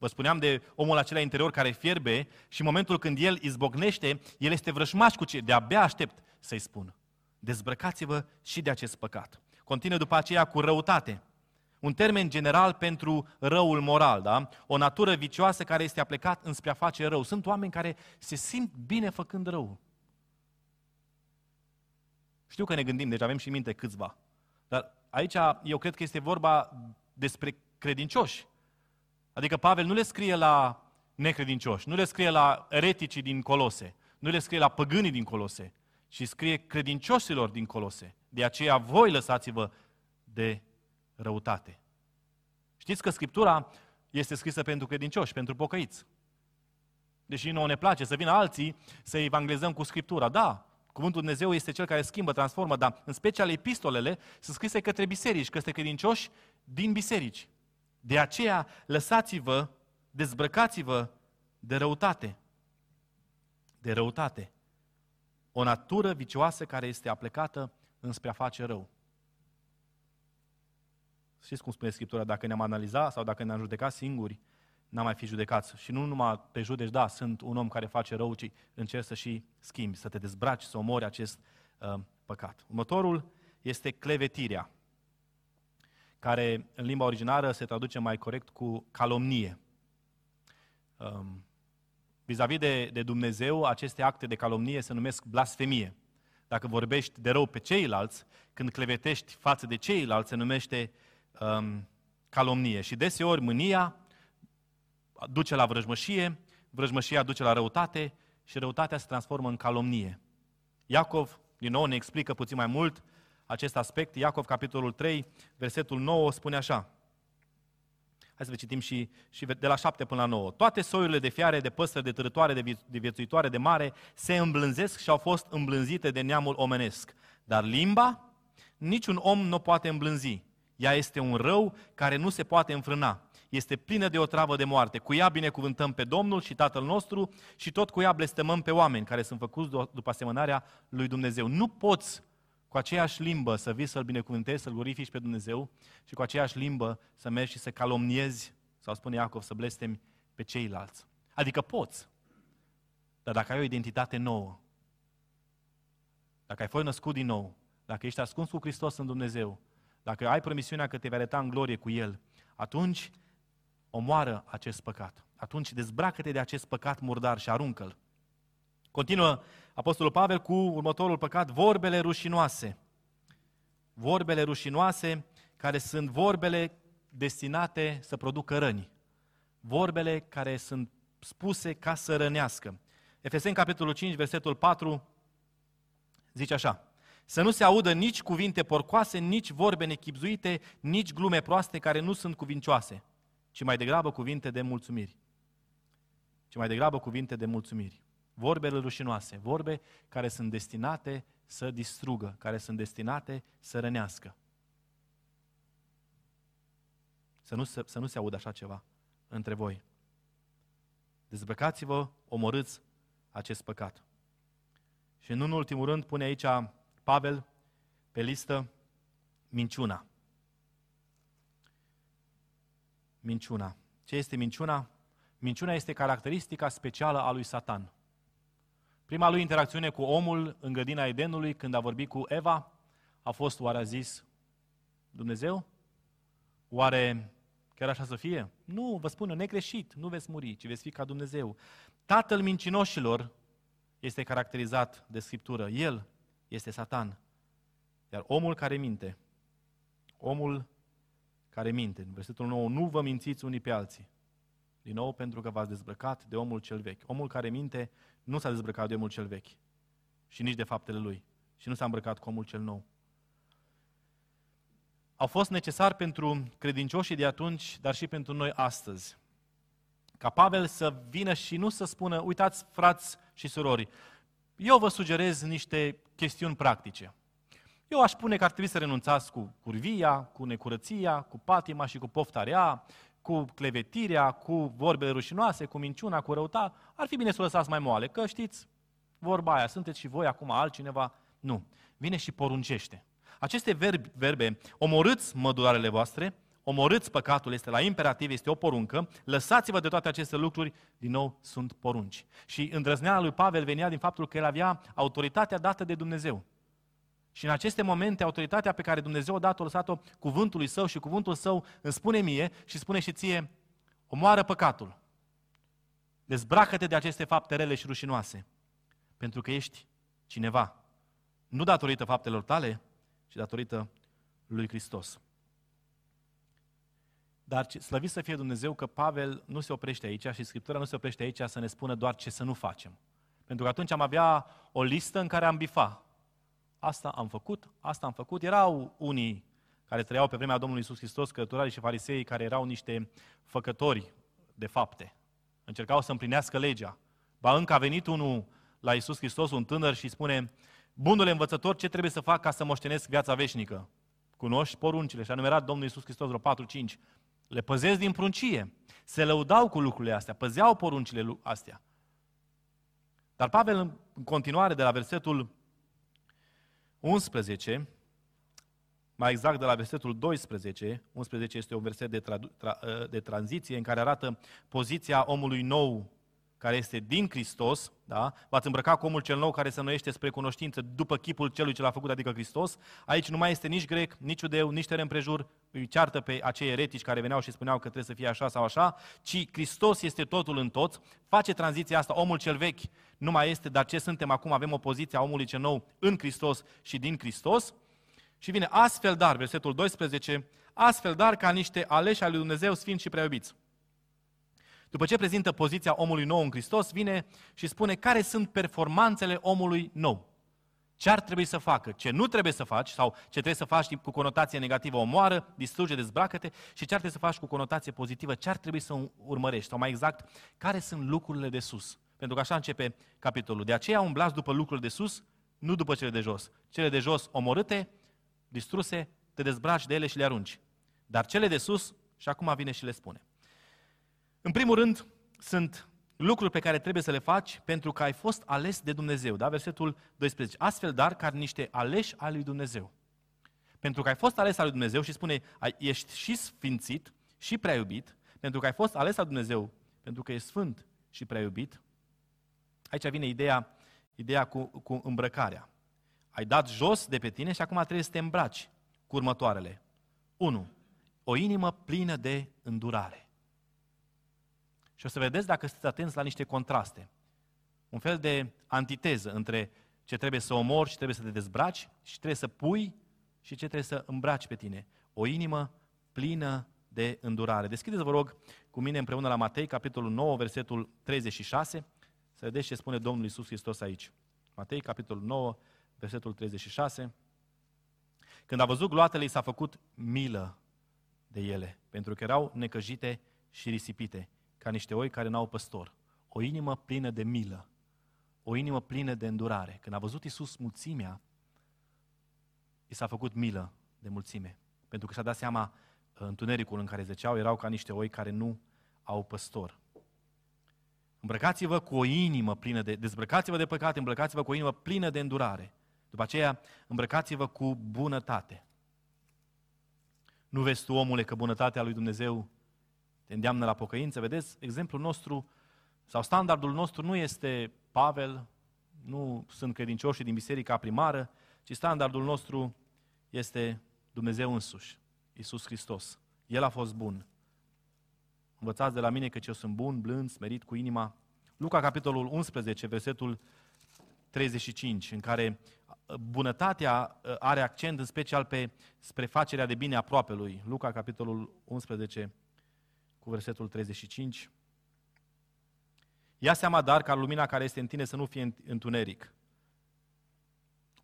Vă spuneam de omul acela interior care fierbe și în momentul când el izbocnește, el este vrășmaș cu ce de-abia aștept să-i spun. Dezbrăcați-vă și de acest păcat. Continuă după aceea cu răutate. Un termen general pentru răul moral, da? O natură vicioasă care este aplecat înspre a face rău. Sunt oameni care se simt bine făcând rău. Știu că ne gândim, deci avem și în minte câțiva. Dar aici eu cred că este vorba despre credincioși. Adică Pavel nu le scrie la necredincioși, nu le scrie la ereticii din Colose, nu le scrie la păgânii din Colose, ci scrie credincioșilor din Colose. De aceea voi lăsați-vă de răutate. Știți că Scriptura este scrisă pentru credincioși, pentru pocăiți. Deși nouă ne place să vină alții să evangelizăm cu Scriptura. Da, Cuvântul Dumnezeu este cel care schimbă, transformă, dar în special epistolele sunt scrise către biserici, către credincioși din biserici. De aceea lăsați-vă, dezbrăcați-vă de răutate. De răutate. O natură vicioasă care este aplecată înspre a face rău. Știți cum spune Scriptura, dacă ne-am analizat sau dacă ne-am judecat singuri, n-am mai fi judecați. Și nu numai te judeci, da, sunt un om care face rău, ci încerci să și schimbi, să te dezbraci, să omori acest uh, păcat. Următorul este clevetirea, care în limba originară se traduce mai corect cu calomnie. Um, vis-a-vis de, de Dumnezeu, aceste acte de calomnie se numesc blasfemie. Dacă vorbești de rău pe ceilalți, când clevetești față de ceilalți, se numește um, calomnie. Și deseori mânia duce la vrăjmășie, vrăjmășia duce la răutate și răutatea se transformă în calomnie. Iacov, din nou, ne explică puțin mai mult acest aspect. Iacov, capitolul 3, versetul 9, spune așa. Hai să vă citim și, și de la 7 până la 9. Toate soiurile de fiare, de păsări, de târătoare, de, de viețuitoare, de mare, se îmblânzesc și au fost îmblânzite de neamul omenesc. Dar limba, niciun om nu poate îmblânzi. Ea este un rău care nu se poate înfrâna. Este plină de o travă de moarte. Cu ea binecuvântăm pe Domnul și Tatăl nostru și tot cu ea blestemăm pe oameni care sunt făcuți după asemănarea lui Dumnezeu. Nu poți cu aceeași limbă să vii să-L binecuvântezi, să-L glorifici pe Dumnezeu și cu aceeași limbă să mergi și să calomniezi, sau spune Iacov, să blestemi pe ceilalți. Adică poți, dar dacă ai o identitate nouă, dacă ai fost născut din nou, dacă ești ascuns cu Hristos în Dumnezeu, dacă ai promisiunea că te vei arăta în glorie cu El, atunci omoară acest păcat. Atunci dezbracă-te de acest păcat murdar și aruncă-l. Continuă Apostolul Pavel cu următorul păcat, vorbele rușinoase. Vorbele rușinoase care sunt vorbele destinate să producă răni. Vorbele care sunt spuse ca să rănească. Efeseni, capitolul 5, versetul 4, zice așa. Să nu se audă nici cuvinte porcoase, nici vorbe nechipzuite, nici glume proaste care nu sunt cuvincioase, ci mai degrabă cuvinte de mulțumiri. Ci mai degrabă cuvinte de mulțumiri. Vorbele rușinoase, vorbe care sunt destinate să distrugă, care sunt destinate să rănească. Să nu, se, să nu se audă așa ceva între voi. Dezbrăcați-vă, omorâți acest păcat. Și în ultimul rând pune aici Pavel pe listă minciuna. Minciuna. Ce este minciuna? Minciuna este caracteristica specială a lui Satan. Prima lui interacțiune cu omul în grădina Edenului, când a vorbit cu Eva, a fost oare a zis Dumnezeu? Oare chiar așa să fie? Nu, vă spun, negreșit, nu veți muri, ci veți fi ca Dumnezeu. Tatăl mincinoșilor este caracterizat de Scriptură. El este Satan. Iar omul care minte, omul care minte. În versetul 9, nu vă mințiți unii pe alții. Din nou, pentru că v-ați dezbrăcat de omul cel vechi. Omul care minte nu s-a dezbrăcat de omul cel vechi și nici de faptele lui și nu s-a îmbrăcat cu omul cel nou. Au fost necesari pentru credincioșii de atunci, dar și pentru noi astăzi. Ca Pavel să vină și nu să spună, uitați frați și surori, eu vă sugerez niște chestiuni practice. Eu aș spune că ar trebui să renunțați cu curvia, cu necurăția, cu patima și cu poftarea, cu clevetirea, cu vorbele rușinoase, cu minciuna, cu răuta. Ar fi bine să o lăsați mai moale, că știți, vorba aia, sunteți și voi acum altcineva. Nu. Vine și poruncește. Aceste verbe, verbe omorâți mădularele voastre, omorâți păcatul, este la imperativ, este o poruncă, lăsați-vă de toate aceste lucruri, din nou sunt porunci. Și îndrăzneala lui Pavel venea din faptul că el avea autoritatea dată de Dumnezeu. Și în aceste momente, autoritatea pe care Dumnezeu a dat-o, lăsat-o cuvântului său și cuvântul său îmi spune mie și spune și ție, omoară păcatul. Dezbracă-te de aceste fapte rele și rușinoase, pentru că ești cineva. Nu datorită faptelor tale, ci datorită lui Hristos. Dar slăvit să fie Dumnezeu că Pavel nu se oprește aici și Scriptura nu se oprește aici să ne spună doar ce să nu facem. Pentru că atunci am avea o listă în care am bifa. Asta am făcut, asta am făcut. Erau unii care trăiau pe vremea Domnului Isus Hristos, cărturarii și farisei, care erau niște făcători de fapte. Încercau să împlinească legea. Ba încă a venit unul la Isus Hristos, un tânăr, și spune, Bunule învățător, ce trebuie să fac ca să moștenesc viața veșnică? Cunoști poruncile și a numerat Domnul Isus Hristos vreo 4-5. Le păzesc din pruncie. Se lăudau cu lucrurile astea, păzeau poruncile astea. Dar Pavel, în continuare, de la versetul 11, mai exact de la versetul 12, 11 este un verset de, tra- tra- de tranziție în care arată poziția omului nou care este din Hristos, da? v-ați îmbrăcat cu omul cel nou care se noiește spre cunoștință după chipul celui ce l-a făcut, adică Hristos. Aici nu mai este nici grec, nici iudeu, nici teren împrejur, îi ceartă pe acei eretici care veneau și spuneau că trebuie să fie așa sau așa, ci Hristos este totul în toți, face tranziția asta, omul cel vechi nu mai este, dar ce suntem acum? Avem o poziție a omului cel nou în Hristos și din Hristos. Și vine astfel dar, versetul 12, astfel dar ca niște aleși al lui Dumnezeu sfinți și preiubiți. După ce prezintă poziția omului nou în Hristos, vine și spune care sunt performanțele omului nou. Ce ar trebui să facă, ce nu trebuie să faci sau ce trebuie să faci cu conotație negativă, omoară, distruge, dezbracă-te și ce ar trebui să faci cu conotație pozitivă, ce ar trebui să urmărești sau mai exact, care sunt lucrurile de sus. Pentru că așa începe capitolul. De aceea umblați după lucrurile de sus, nu după cele de jos. Cele de jos omorâte, distruse, te dezbraci de ele și le arunci. Dar cele de sus, și acum vine și le spune. În primul rând, sunt lucruri pe care trebuie să le faci pentru că ai fost ales de Dumnezeu. Da? Versetul 12. Astfel, dar, ca niște aleși al lui Dumnezeu. Pentru că ai fost ales al lui Dumnezeu și spune, ești și sfințit și prea iubit, pentru că ai fost ales al lui Dumnezeu, pentru că ești sfânt și prea iubit, aici vine ideea, ideea cu, cu îmbrăcarea. Ai dat jos de pe tine și acum trebuie să te îmbraci cu următoarele. 1. O inimă plină de îndurare. Și o să vedeți dacă sunteți atenți la niște contraste. Un fel de antiteză între ce trebuie să omori și trebuie să te dezbraci și trebuie să pui și ce trebuie să îmbraci pe tine. O inimă plină de îndurare. Deschideți, vă rog, cu mine împreună la Matei, capitolul 9, versetul 36, să vedeți ce spune Domnul Isus Hristos aici. Matei, capitolul 9, versetul 36. Când a văzut gloatele, i s-a făcut milă de ele, pentru că erau necăjite și risipite ca niște oi care n-au păstor. O inimă plină de milă, o inimă plină de îndurare. Când a văzut Iisus mulțimea, i s-a făcut milă de mulțime. Pentru că și-a dat seama întunericul în care zeceau erau ca niște oi care nu au păstor. Îmbrăcați-vă cu o inimă plină de... Dezbrăcați-vă de păcate, îmbrăcați-vă cu o inimă plină de îndurare. După aceea, îmbrăcați-vă cu bunătate. Nu vezi tu, omule, că bunătatea lui Dumnezeu te îndeamnă la pocăință. Vedeți, exemplul nostru sau standardul nostru nu este Pavel, nu sunt credincioși din biserica primară, ci standardul nostru este Dumnezeu însuși, Iisus Hristos. El a fost bun. Învățați de la mine că eu sunt bun, blând, smerit cu inima. Luca, capitolul 11, versetul 35, în care bunătatea uh, are accent în special pe spre facerea de bine aproape lui. Luca, capitolul 11, cu versetul 35. Ia seama, dar, ca lumina care este în tine să nu fie întuneric.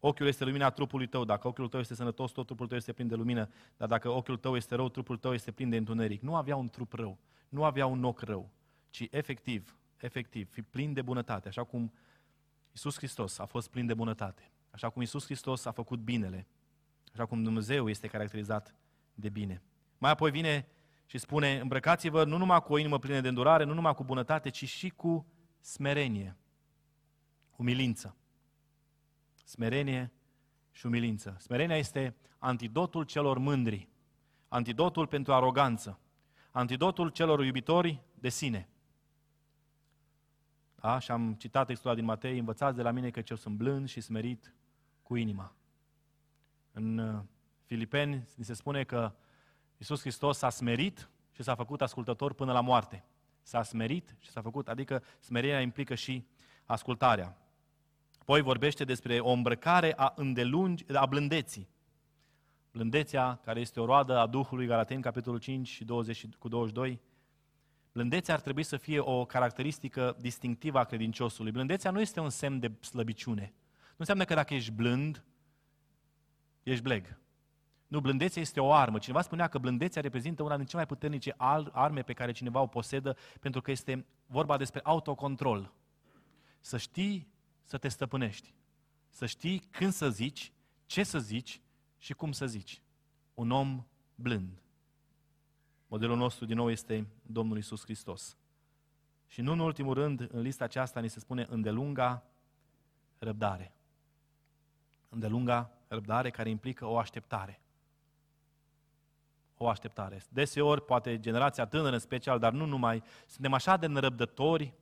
Ochiul este lumina trupului tău. Dacă ochiul tău este sănătos, tot trupul tău este plin de lumină. Dar dacă ochiul tău este rău, trupul tău este plin de întuneric. Nu avea un trup rău, nu avea un ochi rău, ci efectiv, efectiv, fi plin de bunătate, așa cum Iisus Hristos a fost plin de bunătate. Așa cum Iisus Hristos a făcut binele. Așa cum Dumnezeu este caracterizat de bine. Mai apoi vine și spune, îmbrăcați-vă nu numai cu o inimă plină de îndurare, nu numai cu bunătate, ci și cu smerenie, umilință. Smerenie și umilință. Smerenia este antidotul celor mândri, antidotul pentru aroganță, antidotul celor iubitori de sine. Da? Și am citat textul din Matei, învățați de la mine că eu sunt blând și smerit cu inima. În uh, Filipeni ni se spune că Iisus Hristos s-a smerit și s-a făcut ascultător până la moarte. S-a smerit și s-a făcut, adică smerirea implică și ascultarea. Apoi vorbește despre o îmbrăcare a, îndelungi, a blândeții. Blândețea, care este o roadă a Duhului, Galateni, capitolul 5 și 20 cu 22. Blândețea ar trebui să fie o caracteristică distinctivă a credinciosului. Blândețea nu este un semn de slăbiciune. Nu înseamnă că dacă ești blând, ești bleg. Nu, blândețea este o armă. Cineva spunea că blândețea reprezintă una din cele mai puternice arme pe care cineva o posedă, pentru că este vorba despre autocontrol. Să știi să te stăpânești. Să știi când să zici, ce să zici și cum să zici. Un om blând. Modelul nostru, din nou, este Domnul Isus Hristos. Și nu în ultimul rând, în lista aceasta ni se spune îndelunga răbdare. Îndelunga răbdare care implică o așteptare. O așteptare. Deseori, poate generația tânără în special, dar nu numai, suntem așa de nerăbdători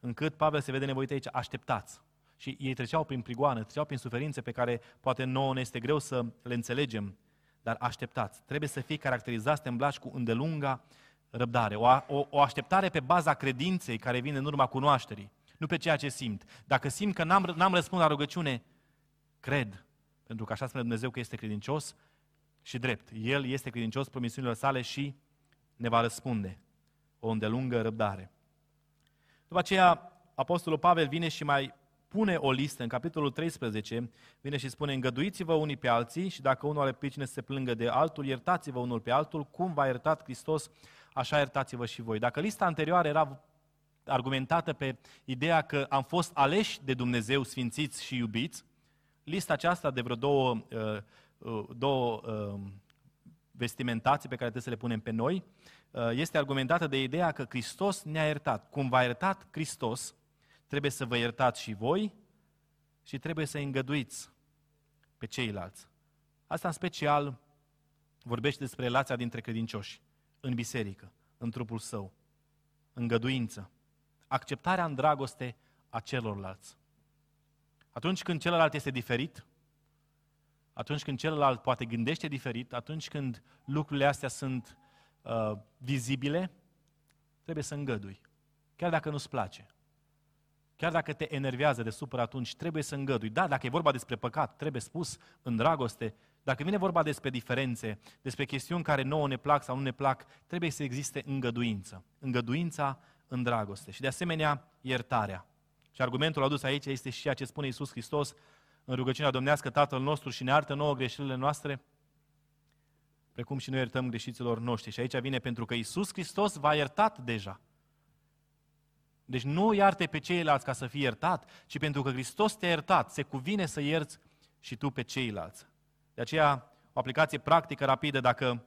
încât Pavel se vede nevoit aici, așteptați. Și ei treceau prin prigoană, treceau prin suferințe pe care poate nouă ne este greu să le înțelegem, dar așteptați. Trebuie să fie caracterizați, îmblași cu îndelunga răbdare. O, o, o așteptare pe baza credinței care vine în urma cunoașterii, nu pe ceea ce simt. Dacă simt că n-am, n-am răspuns la rugăciune, cred, pentru că așa spune Dumnezeu că este credincios și drept. El este credincios promisiunilor sale și ne va răspunde. O îndelungă răbdare. După aceea, Apostolul Pavel vine și mai pune o listă în capitolul 13, vine și spune, îngăduiți-vă unii pe alții și dacă unul are pricine să se plângă de altul, iertați-vă unul pe altul, cum v-a iertat Hristos, așa iertați-vă și voi. Dacă lista anterioară era argumentată pe ideea că am fost aleși de Dumnezeu, sfințiți și iubiți, lista aceasta de vreo două, uh, uh, două uh, vestimentații pe care trebuie să le punem pe noi, este argumentată de ideea că Hristos ne-a iertat. Cum v-a iertat Hristos, trebuie să vă iertați și voi și trebuie să îngăduiți pe ceilalți. Asta în special vorbește despre relația dintre credincioși în biserică, în trupul său, îngăduință, acceptarea în dragoste a celorlalți. Atunci când celălalt este diferit, atunci când celălalt poate gândește diferit, atunci când lucrurile astea sunt uh, vizibile, trebuie să îngădui. Chiar dacă nu-ți place. Chiar dacă te enervează de supăr atunci, trebuie să îngădui. Da, dacă e vorba despre păcat, trebuie spus în dragoste. Dacă vine vorba despre diferențe, despre chestiuni care nouă ne plac sau nu ne plac, trebuie să existe îngăduință. Îngăduința în dragoste. Și de asemenea, iertarea. Și argumentul adus aici este și ceea ce spune Iisus Hristos în rugăciunea domnească Tatăl nostru și ne artă nouă greșelile noastre, precum și noi iertăm greșiților noștri. Și aici vine pentru că Iisus Hristos v-a iertat deja. Deci nu iarte pe ceilalți ca să fii iertat, ci pentru că Hristos te-a iertat, se cuvine să ierți și tu pe ceilalți. De aceea, o aplicație practică, rapidă, dacă,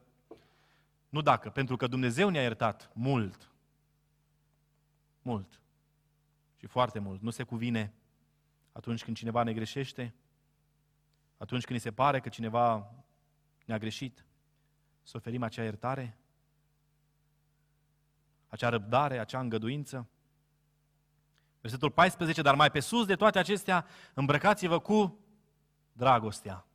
nu dacă, pentru că Dumnezeu ne-a iertat mult, mult și foarte mult. Nu se cuvine atunci când cineva ne greșește, atunci când ni se pare că cineva ne-a greșit, să oferim acea iertare, acea răbdare, acea îngăduință. Versetul 14, dar mai pe sus de toate acestea, îmbrăcați-vă cu dragostea.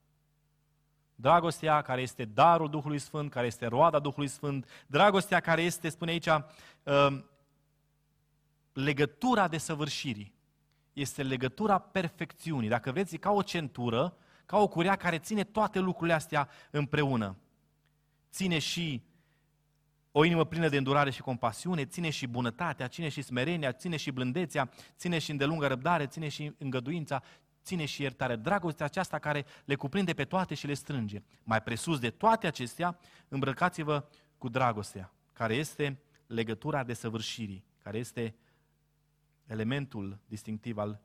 Dragostea care este darul Duhului Sfânt, care este roada Duhului Sfânt, dragostea care este, spune aici, uh, legătura de săvârșirii. Este legătura perfecțiunii. Dacă vreți, e ca o centură, ca o curea care ține toate lucrurile astea împreună. Ține și o inimă plină de îndurare și compasiune, ține și bunătatea, ține și smerenia, ține și blândețea, ține și îndelungă răbdare, ține și îngăduința, ține și iertare. Dragostea aceasta care le cuprinde pe toate și le strânge. Mai presus de toate acestea, îmbrăcați-vă cu dragostea, care este legătura de săvârșirii, care este elementul distinctiv al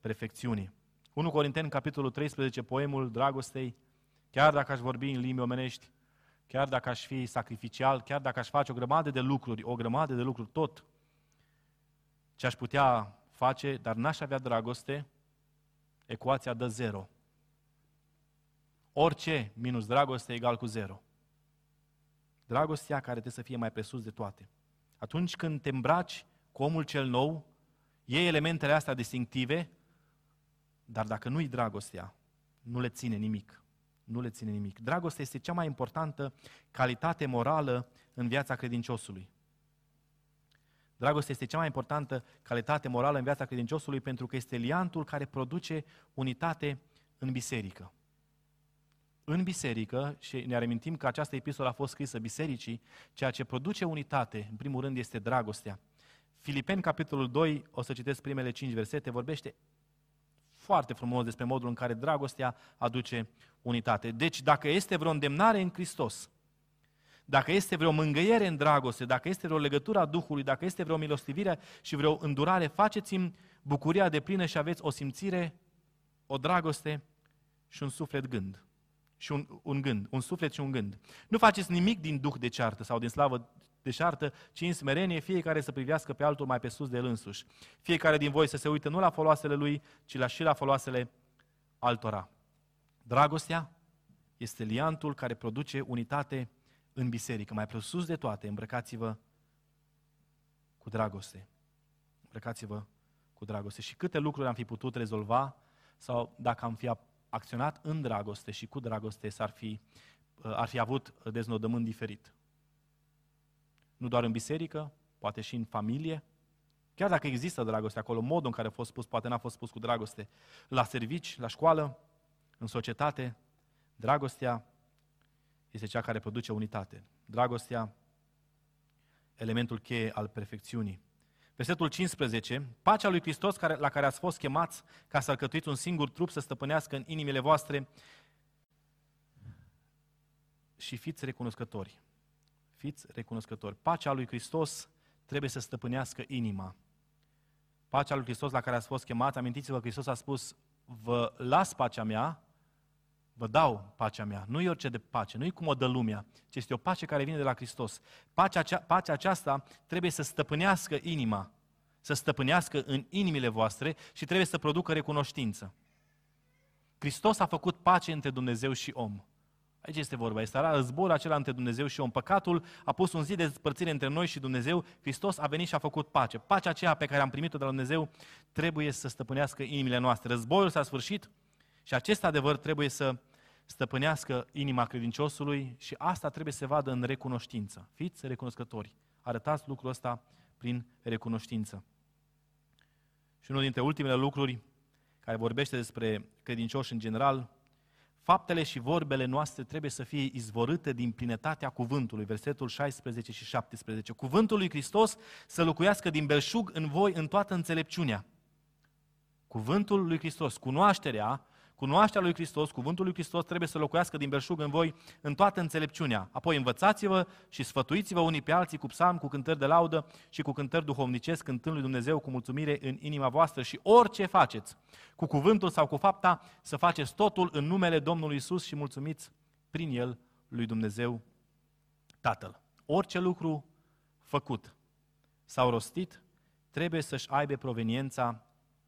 perfecțiunii. 1 Corinteni, capitolul 13, poemul dragostei, chiar dacă aș vorbi în limbi omenești, chiar dacă aș fi sacrificial, chiar dacă aș face o grămadă de lucruri, o grămadă de lucruri, tot ce aș putea face, dar n-aș avea dragoste, ecuația dă zero. Orice minus dragoste egal cu zero. Dragostea care trebuie să fie mai presus de toate. Atunci când te îmbraci cu omul cel nou, iei elementele astea distinctive, dar dacă nu-i dragostea, nu le ține nimic. Nu le ține nimic. Dragostea este cea mai importantă calitate morală în viața credinciosului. Dragostea este cea mai importantă calitate morală în viața credinciosului pentru că este liantul care produce unitate în biserică. În biserică, și ne amintim că această epistolă a fost scrisă bisericii, ceea ce produce unitate, în primul rând, este dragostea. Filipeni, capitolul 2, o să citesc primele cinci versete, vorbește foarte frumos despre modul în care dragostea aduce unitate. Deci, dacă este vreo îndemnare în Hristos, dacă este vreo mângâiere în dragoste, dacă este vreo legătură a Duhului, dacă este vreo milostivire și vreo îndurare, faceți-mi bucuria de plină și aveți o simțire, o dragoste și un suflet gând. Și un, un gând, un suflet și un gând. Nu faceți nimic din duh de ceartă sau din slavă deșartă, ci în smerenie fiecare să privească pe altul mai pe sus de el însuși. Fiecare din voi să se uite nu la foloasele lui, ci la și la foloasele altora. Dragostea este liantul care produce unitate în biserică. Mai presus de toate, îmbrăcați-vă cu dragoste. Îmbrăcați-vă cu dragoste. Și câte lucruri am fi putut rezolva sau dacă am fi acționat în dragoste și cu dragoste, s-ar fi, ar fi avut deznodământ diferit. Nu doar în biserică, poate și în familie. Chiar dacă există dragoste acolo, modul în care a fost spus, poate n-a fost spus cu dragoste. La servici, la școală, în societate, dragostea este cea care produce unitate. Dragostea, elementul cheie al perfecțiunii. Versetul 15, pacea lui Hristos care, la care ați fost chemați ca să alcătuiți un singur trup să stăpânească în inimile voastre și fiți recunoscători. Fiți recunoscători. Pacea lui Hristos trebuie să stăpânească inima. Pacea lui Hristos la care ați fost chemați, amintiți-vă, Hristos a spus, vă las pacea mea, vă dau pacea mea. Nu e orice de pace, nu e cum o dă lumea, ci este o pace care vine de la Hristos. Pacea, cea, pacea aceasta trebuie să stăpânească inima, să stăpânească în inimile voastre și trebuie să producă recunoștință. Hristos a făcut pace între Dumnezeu și om. Aici este vorba, este războiul acela între Dumnezeu și om. Păcatul a pus un zid de despărțire între noi și Dumnezeu. Hristos a venit și a făcut pace. Pacea aceea pe care am primit-o de la Dumnezeu trebuie să stăpânească inimile noastre. Războiul s-a sfârșit și acest adevăr trebuie să stăpânească inima credinciosului și asta trebuie să se vadă în recunoștință. Fiți recunoscători. Arătați lucrul ăsta prin recunoștință. Și unul dintre ultimele lucruri care vorbește despre credincioși în general, Faptele și vorbele noastre trebuie să fie izvorâte din plinătatea cuvântului, versetul 16 și 17. Cuvântul lui Hristos să locuiască din belșug în voi în toată înțelepciunea. Cuvântul lui Hristos, cunoașterea Cunoașterea lui Hristos, cuvântul lui Hristos trebuie să locuiască din belșug în voi în toată înțelepciunea. Apoi învățați-vă și sfătuiți-vă unii pe alții cu psalm, cu cântări de laudă și cu cântări duhovnicesc, cântând lui Dumnezeu cu mulțumire în inima voastră și orice faceți, cu cuvântul sau cu fapta, să faceți totul în numele Domnului Isus și mulțumiți prin El lui Dumnezeu Tatăl. Orice lucru făcut sau rostit trebuie să-și aibă proveniența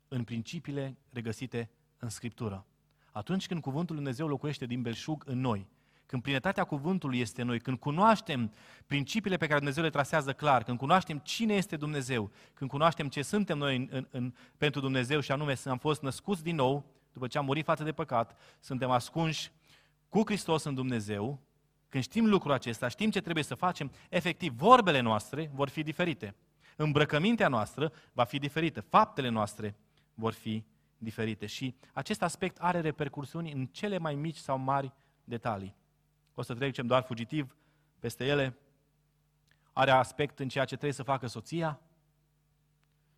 în principiile regăsite în Scriptură. Atunci când Cuvântul Lui Dumnezeu locuiește din belșug în noi, când plinătatea cuvântului este în noi, când cunoaștem principiile pe care Dumnezeu le trasează clar, când cunoaștem cine este Dumnezeu, când cunoaștem ce suntem noi în, în, în, pentru Dumnezeu și anume să am fost născuți din nou, după ce am murit față de păcat, suntem ascunși cu Hristos în Dumnezeu, când știm lucrul acesta, știm ce trebuie să facem, efectiv, vorbele noastre vor fi diferite. Îmbrăcămintea noastră va fi diferită, faptele noastre vor fi diferite. Și acest aspect are repercursiuni în cele mai mici sau mari detalii. O să trecem doar fugitiv peste ele. Are aspect în ceea ce trebuie să facă soția,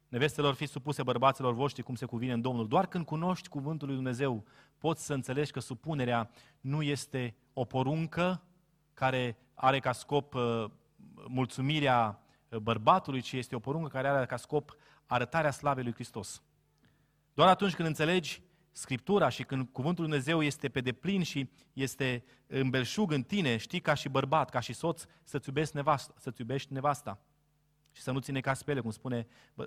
Nevestelor fi supuse bărbaților voștri cum se cuvine în Domnul. Doar când cunoști cuvântul lui Dumnezeu, poți să înțelegi că supunerea nu este o poruncă care are ca scop uh, mulțumirea uh, bărbatului, ci este o poruncă care are ca scop arătarea slavei lui Hristos. Doar atunci când înțelegi Scriptura și când cuvântul lui Dumnezeu este pe deplin și este îmbelșug în tine, știi ca și bărbat, ca și soț, să-ți iubești nevasta. Să-ți iubești nevasta și să nu ține ca spele, cum spune,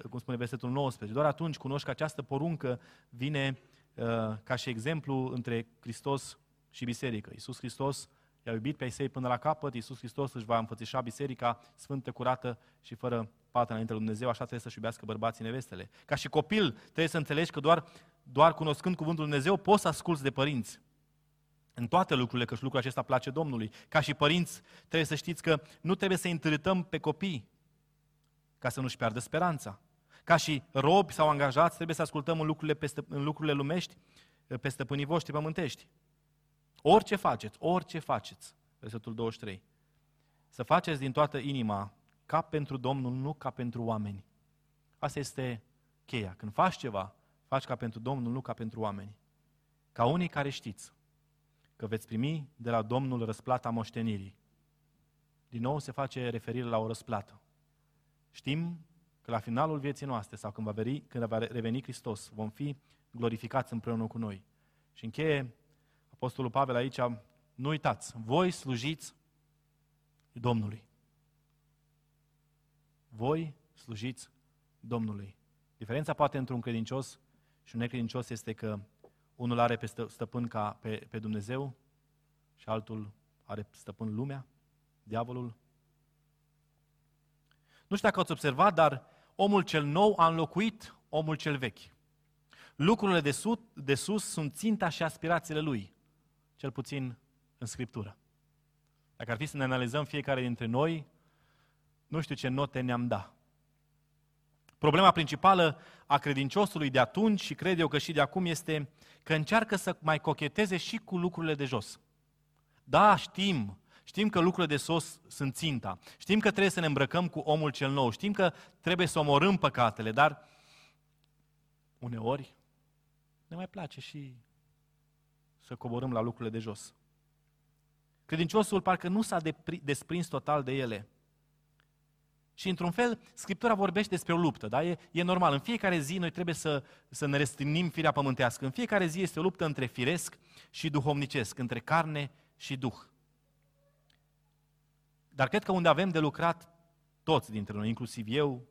cum spune versetul 19. Doar atunci cunoști că această poruncă vine uh, ca și exemplu între Hristos și biserică. Iisus Hristos i-a iubit pe ei până la capăt, Iisus Hristos își va înfățișa biserica sfântă, curată și fără pată înainte lui Dumnezeu, așa trebuie să-și iubească bărbații nevestele. Ca și copil trebuie să înțelegi că doar, doar cunoscând cuvântul lui Dumnezeu poți să asculți de părinți. În toate lucrurile, că și lucrul acesta place Domnului. Ca și părinți trebuie să știți că nu trebuie să întârâtăm pe copii, ca să nu-și piardă speranța. Ca și robi sau angajați, trebuie să ascultăm în lucrurile, peste, în lucrurile lumești pe stăpânii voștri pământești. Orice faceți, orice faceți, versetul 23, să faceți din toată inima ca pentru Domnul, nu ca pentru oameni. Asta este cheia. Când faci ceva, faci ca pentru Domnul, nu ca pentru oameni. Ca unii care știți că veți primi de la Domnul răsplata moștenirii. Din nou se face referire la o răsplată. Știm că la finalul vieții noastre sau când va, veri, când va reveni Hristos, vom fi glorificați împreună cu noi. Și încheie Apostolul Pavel aici, nu uitați, voi slujiți Domnului. Voi slujiți Domnului. Diferența poate între un credincios și un necredincios este că unul are pe stăpân ca pe, pe Dumnezeu și altul are stăpân lumea, diavolul, nu știu dacă ați observat, dar omul cel nou a înlocuit omul cel vechi. Lucrurile de sus, de sus sunt ținta și aspirațiile lui, cel puțin în Scriptură. Dacă ar fi să ne analizăm fiecare dintre noi, nu știu ce note ne-am da. Problema principală a credinciosului de atunci și cred eu că și de acum este că încearcă să mai cocheteze și cu lucrurile de jos. Da, știm Știm că lucrurile de sos sunt ținta. Știm că trebuie să ne îmbrăcăm cu omul cel nou. Știm că trebuie să omorâm păcatele, dar uneori ne mai place și să coborâm la lucrurile de jos. Credinciosul parcă nu s-a desprins total de ele. Și într-un fel, Scriptura vorbește despre o luptă, da? E, e normal. În fiecare zi noi trebuie să, să ne restrânim firea pământească. În fiecare zi este o luptă între firesc și duhovnicesc, între carne și duh. Dar cred că unde avem de lucrat toți dintre noi, inclusiv eu,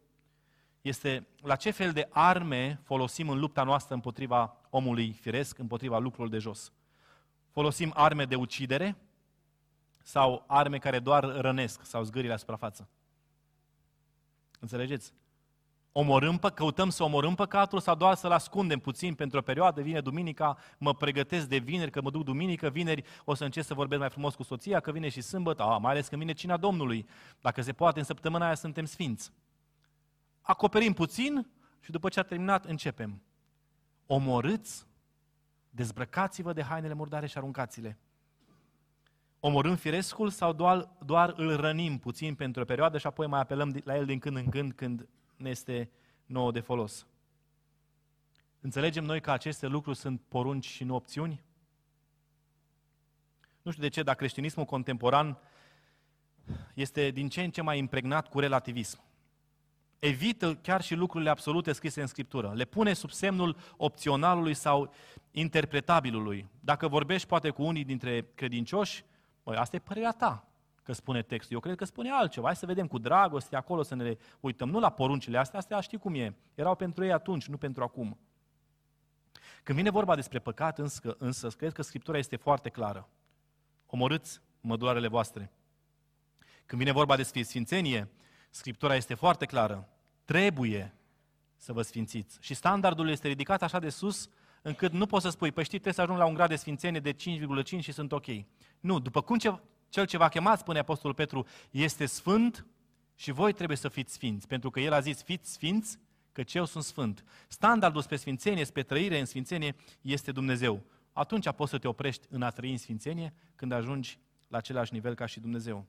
este la ce fel de arme folosim în lupta noastră împotriva omului firesc, împotriva lucrurilor de jos. Folosim arme de ucidere sau arme care doar rănesc sau zgârii la suprafață. Înțelegeți? omorâm, căutăm să omorâm păcatul sau doar să-l ascundem puțin pentru o perioadă, vine duminica, mă pregătesc de vineri, că mă duc duminică, vineri o să încerc să vorbesc mai frumos cu soția, că vine și sâmbătă, a, mai ales când vine cina Domnului. Dacă se poate, în săptămâna aia suntem sfinți. Acoperim puțin și după ce a terminat, începem. Omorâți, dezbrăcați-vă de hainele murdare și aruncați-le. Omorâm firescul sau doar, doar îl rănim puțin pentru o perioadă și apoi mai apelăm la el din când în când când ne este nouă de folos. Înțelegem noi că aceste lucruri sunt porunci și nu opțiuni? Nu știu de ce, dar creștinismul contemporan este din ce în ce mai impregnat cu relativism. Evită chiar și lucrurile absolute scrise în Scriptură. Le pune sub semnul opționalului sau interpretabilului. Dacă vorbești poate cu unii dintre credincioși, băi, asta e părerea ta că spune textul. Eu cred că spune altceva. Hai să vedem cu dragoste acolo, să ne le uităm. Nu la poruncile astea, astea știi cum e. Erau pentru ei atunci, nu pentru acum. Când vine vorba despre păcat, însă, însă cred că Scriptura este foarte clară. Omorâți mădularele voastre. Când vine vorba despre sfințenie, Scriptura este foarte clară. Trebuie să vă sfințiți. Și standardul este ridicat așa de sus, încât nu poți să spui, păi știi, trebuie să ajung la un grad de sfințenie de 5,5 și sunt ok. Nu, după cum ce, cel ce v-a chemat, spune Apostolul Petru, este sfânt și voi trebuie să fiți sfinți, pentru că el a zis, fiți sfinți, că eu sunt sfânt. Standardul spre sfințenie, spre trăire în sfințenie este Dumnezeu. Atunci poți să te oprești în a trăi în sfințenie când ajungi la același nivel ca și Dumnezeu.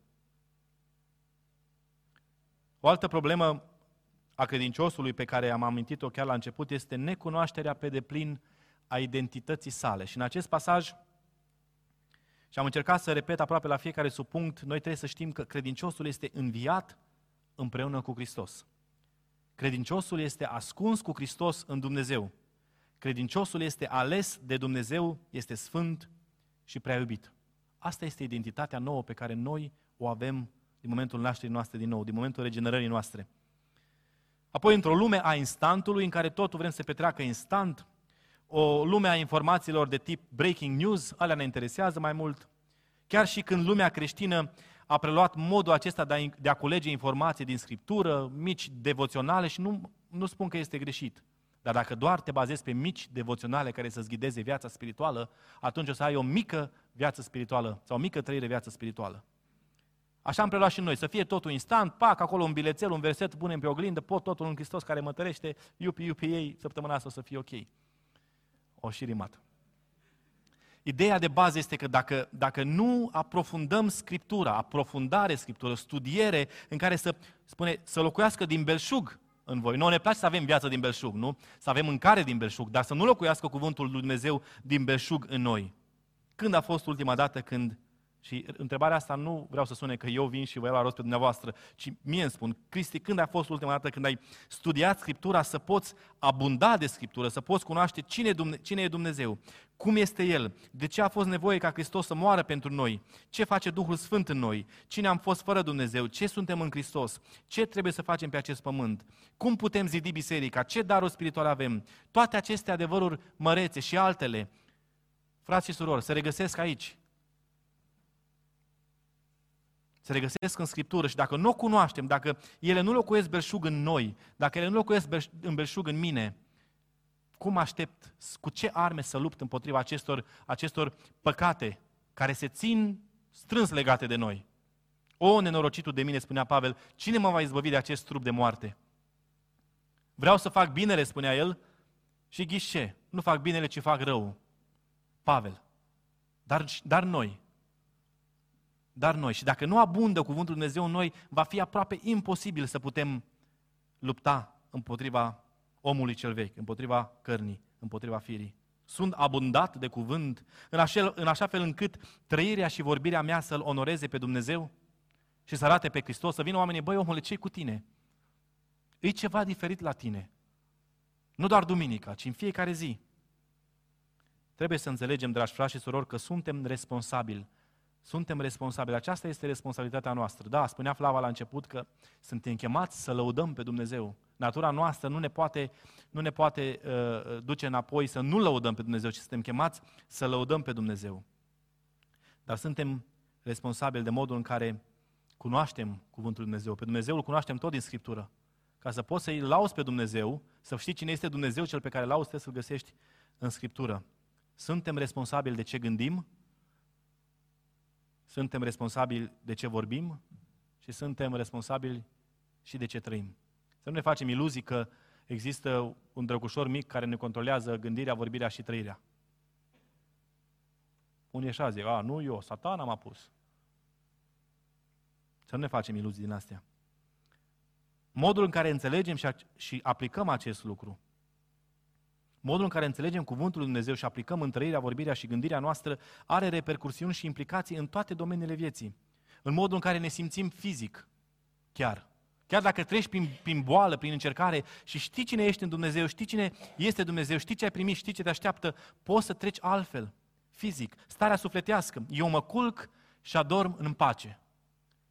O altă problemă a credinciosului pe care am amintit-o chiar la început este necunoașterea pe deplin a identității sale. Și în acest pasaj, și am încercat să repet aproape la fiecare subpunct, noi trebuie să știm că credinciosul este înviat împreună cu Hristos. Credinciosul este ascuns cu Hristos în Dumnezeu. Credinciosul este ales de Dumnezeu, este sfânt și prea iubit. Asta este identitatea nouă pe care noi o avem din momentul nașterii noastre din nou, din momentul regenerării noastre. Apoi, într-o lume a instantului, în care totul vrem să se petreacă instant, o lume a informațiilor de tip breaking news, alea ne interesează mai mult. Chiar și când lumea creștină a preluat modul acesta de a, de a culege informații din Scriptură, mici devoționale și nu, nu spun că este greșit. Dar dacă doar te bazezi pe mici devoționale care să-ți ghideze viața spirituală, atunci o să ai o mică viață spirituală sau o mică trăire viață spirituală. Așa am preluat și noi, să fie totul instant, pac, acolo un bilețel, un verset, punem pe oglindă, pot totul în Hristos care mă tărește, iupi, iupi ei, săptămâna asta o să fie ok. O și rimat. Ideea de bază este că dacă, dacă nu aprofundăm Scriptura, aprofundare Scriptură, studiere în care să, spune, să locuiască din belșug în voi. Noi ne place să avem viață din belșug, nu? Să avem mâncare din belșug, dar să nu locuiască cuvântul lui Dumnezeu din belșug în noi. Când a fost ultima dată când și întrebarea asta nu vreau să sune că eu vin și vă iau la rost pe dumneavoastră, ci mie îmi spun, Cristi, când a fost ultima dată când ai studiat Scriptura să poți abunda de Scriptură, să poți cunoaște cine, cine e Dumnezeu, cum este El, de ce a fost nevoie ca Hristos să moară pentru noi, ce face Duhul Sfânt în noi, cine am fost fără Dumnezeu, ce suntem în Hristos, ce trebuie să facem pe acest pământ, cum putem zidi biserica, ce daruri spirituale avem, toate aceste adevăruri mărețe și altele, frați și surori, se regăsesc aici, se regăsesc în Scriptură și dacă nu o cunoaștem, dacă ele nu locuiesc belșug în noi, dacă ele nu locuiesc în belșug în mine, cum aștept, cu ce arme să lupt împotriva acestor, acestor păcate care se țin strâns legate de noi? O, nenorocitul de mine, spunea Pavel, cine mă va izbăvi de acest trup de moarte? Vreau să fac binele, spunea el, și ghișe, nu fac binele, ci fac rău. Pavel. Dar, dar noi, dar noi. Și dacă nu abundă cuvântul Dumnezeu în noi, va fi aproape imposibil să putem lupta împotriva omului cel vechi, împotriva cărnii, împotriva firii. Sunt abundat de cuvânt în, așa, în așa fel încât trăirea și vorbirea mea să-L onoreze pe Dumnezeu și să arate pe Hristos, să vină oamenii, băi omule, ce cu tine? E ceva diferit la tine. Nu doar duminica, ci în fiecare zi. Trebuie să înțelegem, dragi frați și surori, că suntem responsabili suntem responsabili. Aceasta este responsabilitatea noastră. Da, spunea Flava la început că suntem chemați să lăudăm pe Dumnezeu. Natura noastră nu ne poate, nu ne poate uh, duce înapoi să nu lăudăm pe Dumnezeu, ci suntem chemați să lăudăm pe Dumnezeu. Dar suntem responsabili de modul în care cunoaștem Cuvântul Dumnezeu. Pe Dumnezeu îl cunoaștem tot din Scriptură. Ca să poți să-i lauzi pe Dumnezeu, să știi cine este Dumnezeu cel pe care îl lauzi, trebuie să-L găsești în Scriptură. Suntem responsabili de ce gândim, suntem responsabili de ce vorbim și suntem responsabili și de ce trăim. Să nu ne facem iluzii că există un drăgușor mic care ne controlează gândirea, vorbirea și trăirea. Unii așa zic, a, nu eu, satana m-a pus. Să nu ne facem iluzii din astea. Modul în care înțelegem și, și aplicăm acest lucru Modul în care înțelegem cuvântul lui Dumnezeu și aplicăm în trăirea, vorbirea și gândirea noastră are repercursiuni și implicații în toate domeniile vieții. În modul în care ne simțim fizic, chiar. Chiar dacă treci prin, prin boală, prin încercare și știi cine ești în Dumnezeu, știi cine este Dumnezeu, știi ce ai primit, știi ce te așteaptă, poți să treci altfel, fizic. Starea sufletească. Eu mă culc și adorm în pace.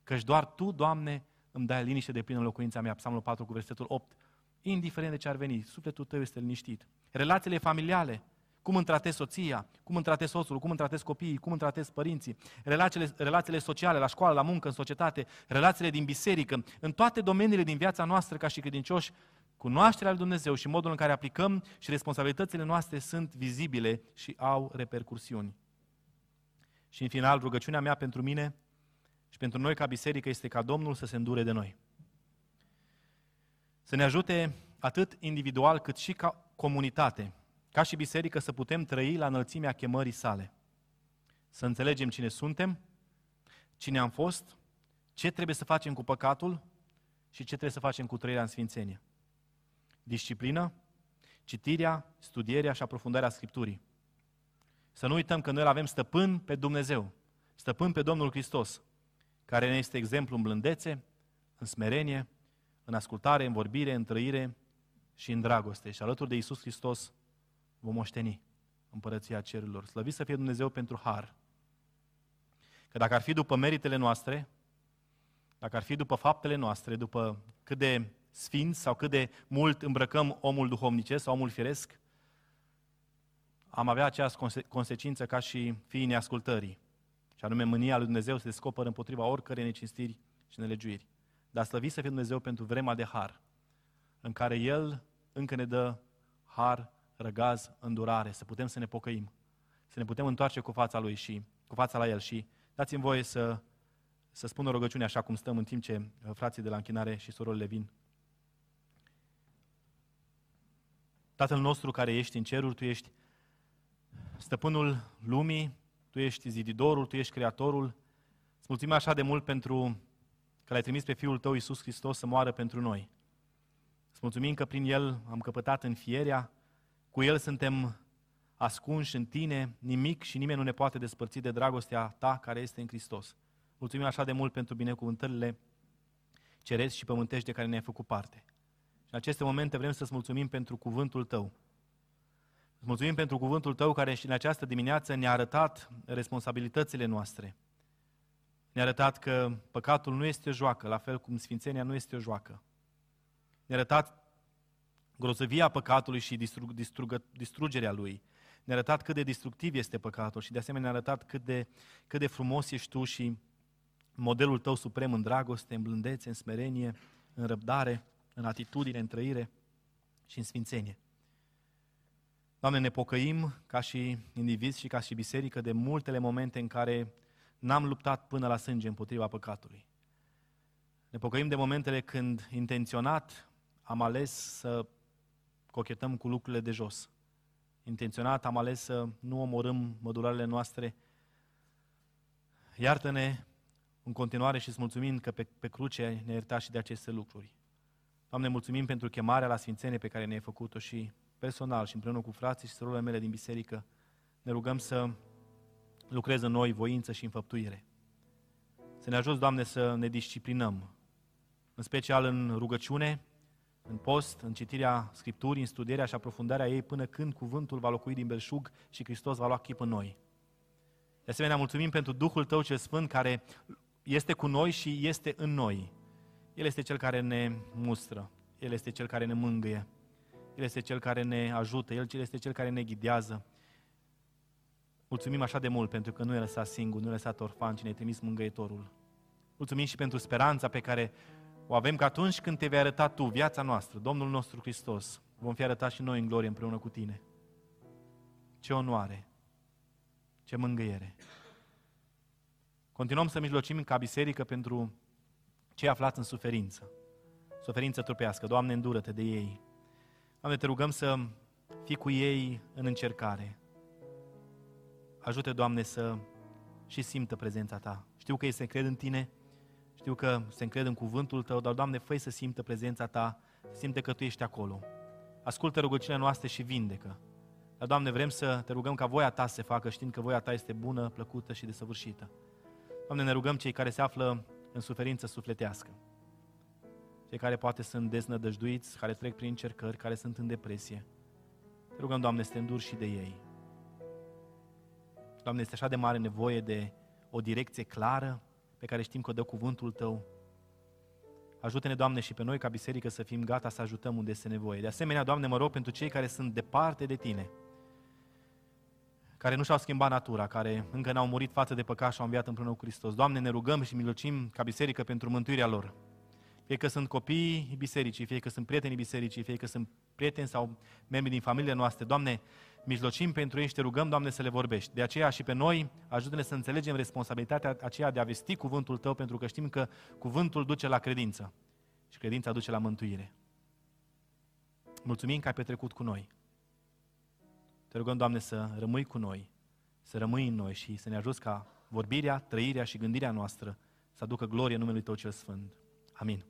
Căci doar Tu, Doamne, îmi dai liniște de plină în locuința mea. Psalmul 4 cu versetul 8 indiferent de ce ar veni, sufletul tău este liniștit. Relațiile familiale, cum îmi tratezi soția, cum îmi tratezi soțul, cum îmi tratezi copiii, cum îmi tratezi părinții, relațiile, relațiile sociale, la școală, la muncă, în societate, relațiile din biserică, în toate domeniile din viața noastră ca și credincioși, cunoașterea lui Dumnezeu și modul în care aplicăm și responsabilitățile noastre sunt vizibile și au repercursiuni. Și în final, rugăciunea mea pentru mine și pentru noi ca biserică este ca Domnul să se îndure de noi. Să ne ajute atât individual cât și ca comunitate, ca și biserică, să putem trăi la înălțimea chemării sale. Să înțelegem cine suntem, cine am fost, ce trebuie să facem cu păcatul și ce trebuie să facem cu trăirea în sfințenie. Disciplină, citirea, studierea și aprofundarea Scripturii. Să nu uităm că noi avem stăpân pe Dumnezeu, stăpân pe Domnul Hristos, care ne este exemplu în blândețe, în smerenie, în ascultare, în vorbire, în trăire și în dragoste. Și alături de Isus Hristos vom moșteni împărăția cerurilor. Slăvit să fie Dumnezeu pentru har. Că dacă ar fi după meritele noastre, dacă ar fi după faptele noastre, după cât de sfinți sau cât de mult îmbrăcăm omul duhovnicesc sau omul firesc, am avea aceeași conse- consecință ca și fiii neascultării. Și anume, mânia lui Dumnezeu se descoperă împotriva oricărei necinstiri și nelegiuiri. Dar slăvit să fie Dumnezeu pentru vremea de har, în care El încă ne dă har, răgaz, îndurare, să putem să ne pocăim, să ne putem întoarce cu fața Lui și cu fața la El și dați-mi voie să, să spun o rugăciune așa cum stăm în timp ce uh, frații de la închinare și surorile vin. Tatăl nostru care ești în ceruri, Tu ești stăpânul lumii, Tu ești zididorul, Tu ești creatorul. Îți mulțumim așa de mult pentru că l-ai trimis pe Fiul Tău, Iisus Hristos, să moară pentru noi. Îți mulțumim că prin El am căpătat în fierea, cu El suntem ascunși în Tine, nimic și nimeni nu ne poate despărți de dragostea Ta care este în Hristos. Mulțumim așa de mult pentru binecuvântările cerești și pământești de care ne-ai făcut parte. Și în aceste momente vrem să-ți mulțumim pentru cuvântul Tău. Îți mulțumim pentru cuvântul Tău care și în această dimineață ne-a arătat responsabilitățile noastre. Ne-a arătat că păcatul nu este o joacă, la fel cum sfințenia nu este o joacă. Ne-a arătat grozăvia păcatului și distrug, distrugă, distrugerea lui. Ne-a arătat cât de destructiv este păcatul și de asemenea ne-a arătat cât de, cât de frumos ești tu și modelul tău suprem în dragoste, în blândețe, în smerenie, în răbdare, în atitudine, în trăire și în sfințenie. Doamne, ne pocăim ca și indivizi și ca și biserică de multele momente în care n-am luptat până la sânge împotriva păcatului. Ne pocăim de momentele când intenționat am ales să cochetăm cu lucrurile de jos. Intenționat am ales să nu omorâm mădularele noastre. Iartă-ne în continuare și îți mulțumim că pe, pe cruce ne ierta și de aceste lucruri. Doamne, mulțumim pentru chemarea la sfințenie pe care ne-ai făcut-o și personal și împreună cu frații și surorile mele din biserică ne rugăm să lucrezi în noi voință și înfăptuire. Să ne ajuți, Doamne, să ne disciplinăm, în special în rugăciune, în post, în citirea Scripturii, în studierea și aprofundarea ei, până când cuvântul va locui din belșug și Hristos va lua chip în noi. De asemenea, mulțumim pentru Duhul Tău cel Sfânt, care este cu noi și este în noi. El este Cel care ne mustră, El este Cel care ne mângâie, El este Cel care ne ajută, El este Cel care ne ghidează. Mulțumim așa de mult pentru că nu e lăsat singur, nu e lăsat orfan, ci ne-ai trimis mângâietorul. Mulțumim și pentru speranța pe care o avem că atunci când te vei arăta tu viața noastră, Domnul nostru Hristos, vom fi arătați și noi în glorie împreună cu tine. Ce onoare! Ce mângâiere! Continuăm să mijlocim ca biserică pentru cei aflați în suferință. Suferință trupească. Doamne, îndură-te de ei. Doamne, te rugăm să fii cu ei în încercare. Ajută, Doamne, să și simtă prezența Ta. Știu că ei se cred în Tine, știu că se încred în cuvântul Tău, dar, Doamne, fă să simtă prezența Ta, să simte că Tu ești acolo. Ascultă rugăciunea noastră și vindecă. Dar, Doamne, vrem să te rugăm ca voia Ta să se facă, știind că voia Ta este bună, plăcută și desăvârșită. Doamne, ne rugăm cei care se află în suferință sufletească, cei care poate sunt deznădăjduiți, care trec prin încercări, care sunt în depresie. Te rugăm, Doamne, să te înduri și de ei. Doamne, este așa de mare nevoie de o direcție clară pe care știm că o dă cuvântul Tău. Ajută-ne, Doamne, și pe noi ca biserică să fim gata să ajutăm unde este nevoie. De asemenea, Doamne, mă rog pentru cei care sunt departe de Tine, care nu și-au schimbat natura, care încă n-au murit față de păcat și au înviat împreună cu Hristos. Doamne, ne rugăm și milocim ca biserică pentru mântuirea lor. Fie că sunt copii bisericii, fie că sunt prietenii bisericii, fie că sunt prieteni sau membri din familiile noastre. Doamne, mijlocim pentru ei și te rugăm, Doamne, să le vorbești. De aceea și pe noi, ajută-ne să înțelegem responsabilitatea aceea de a vesti cuvântul Tău, pentru că știm că cuvântul duce la credință și credința duce la mântuire. Mulțumim că ai petrecut cu noi. Te rugăm, Doamne, să rămâi cu noi, să rămâi în noi și să ne ajuți ca vorbirea, trăirea și gândirea noastră să aducă glorie numelui Tău cel Sfânt. Amin.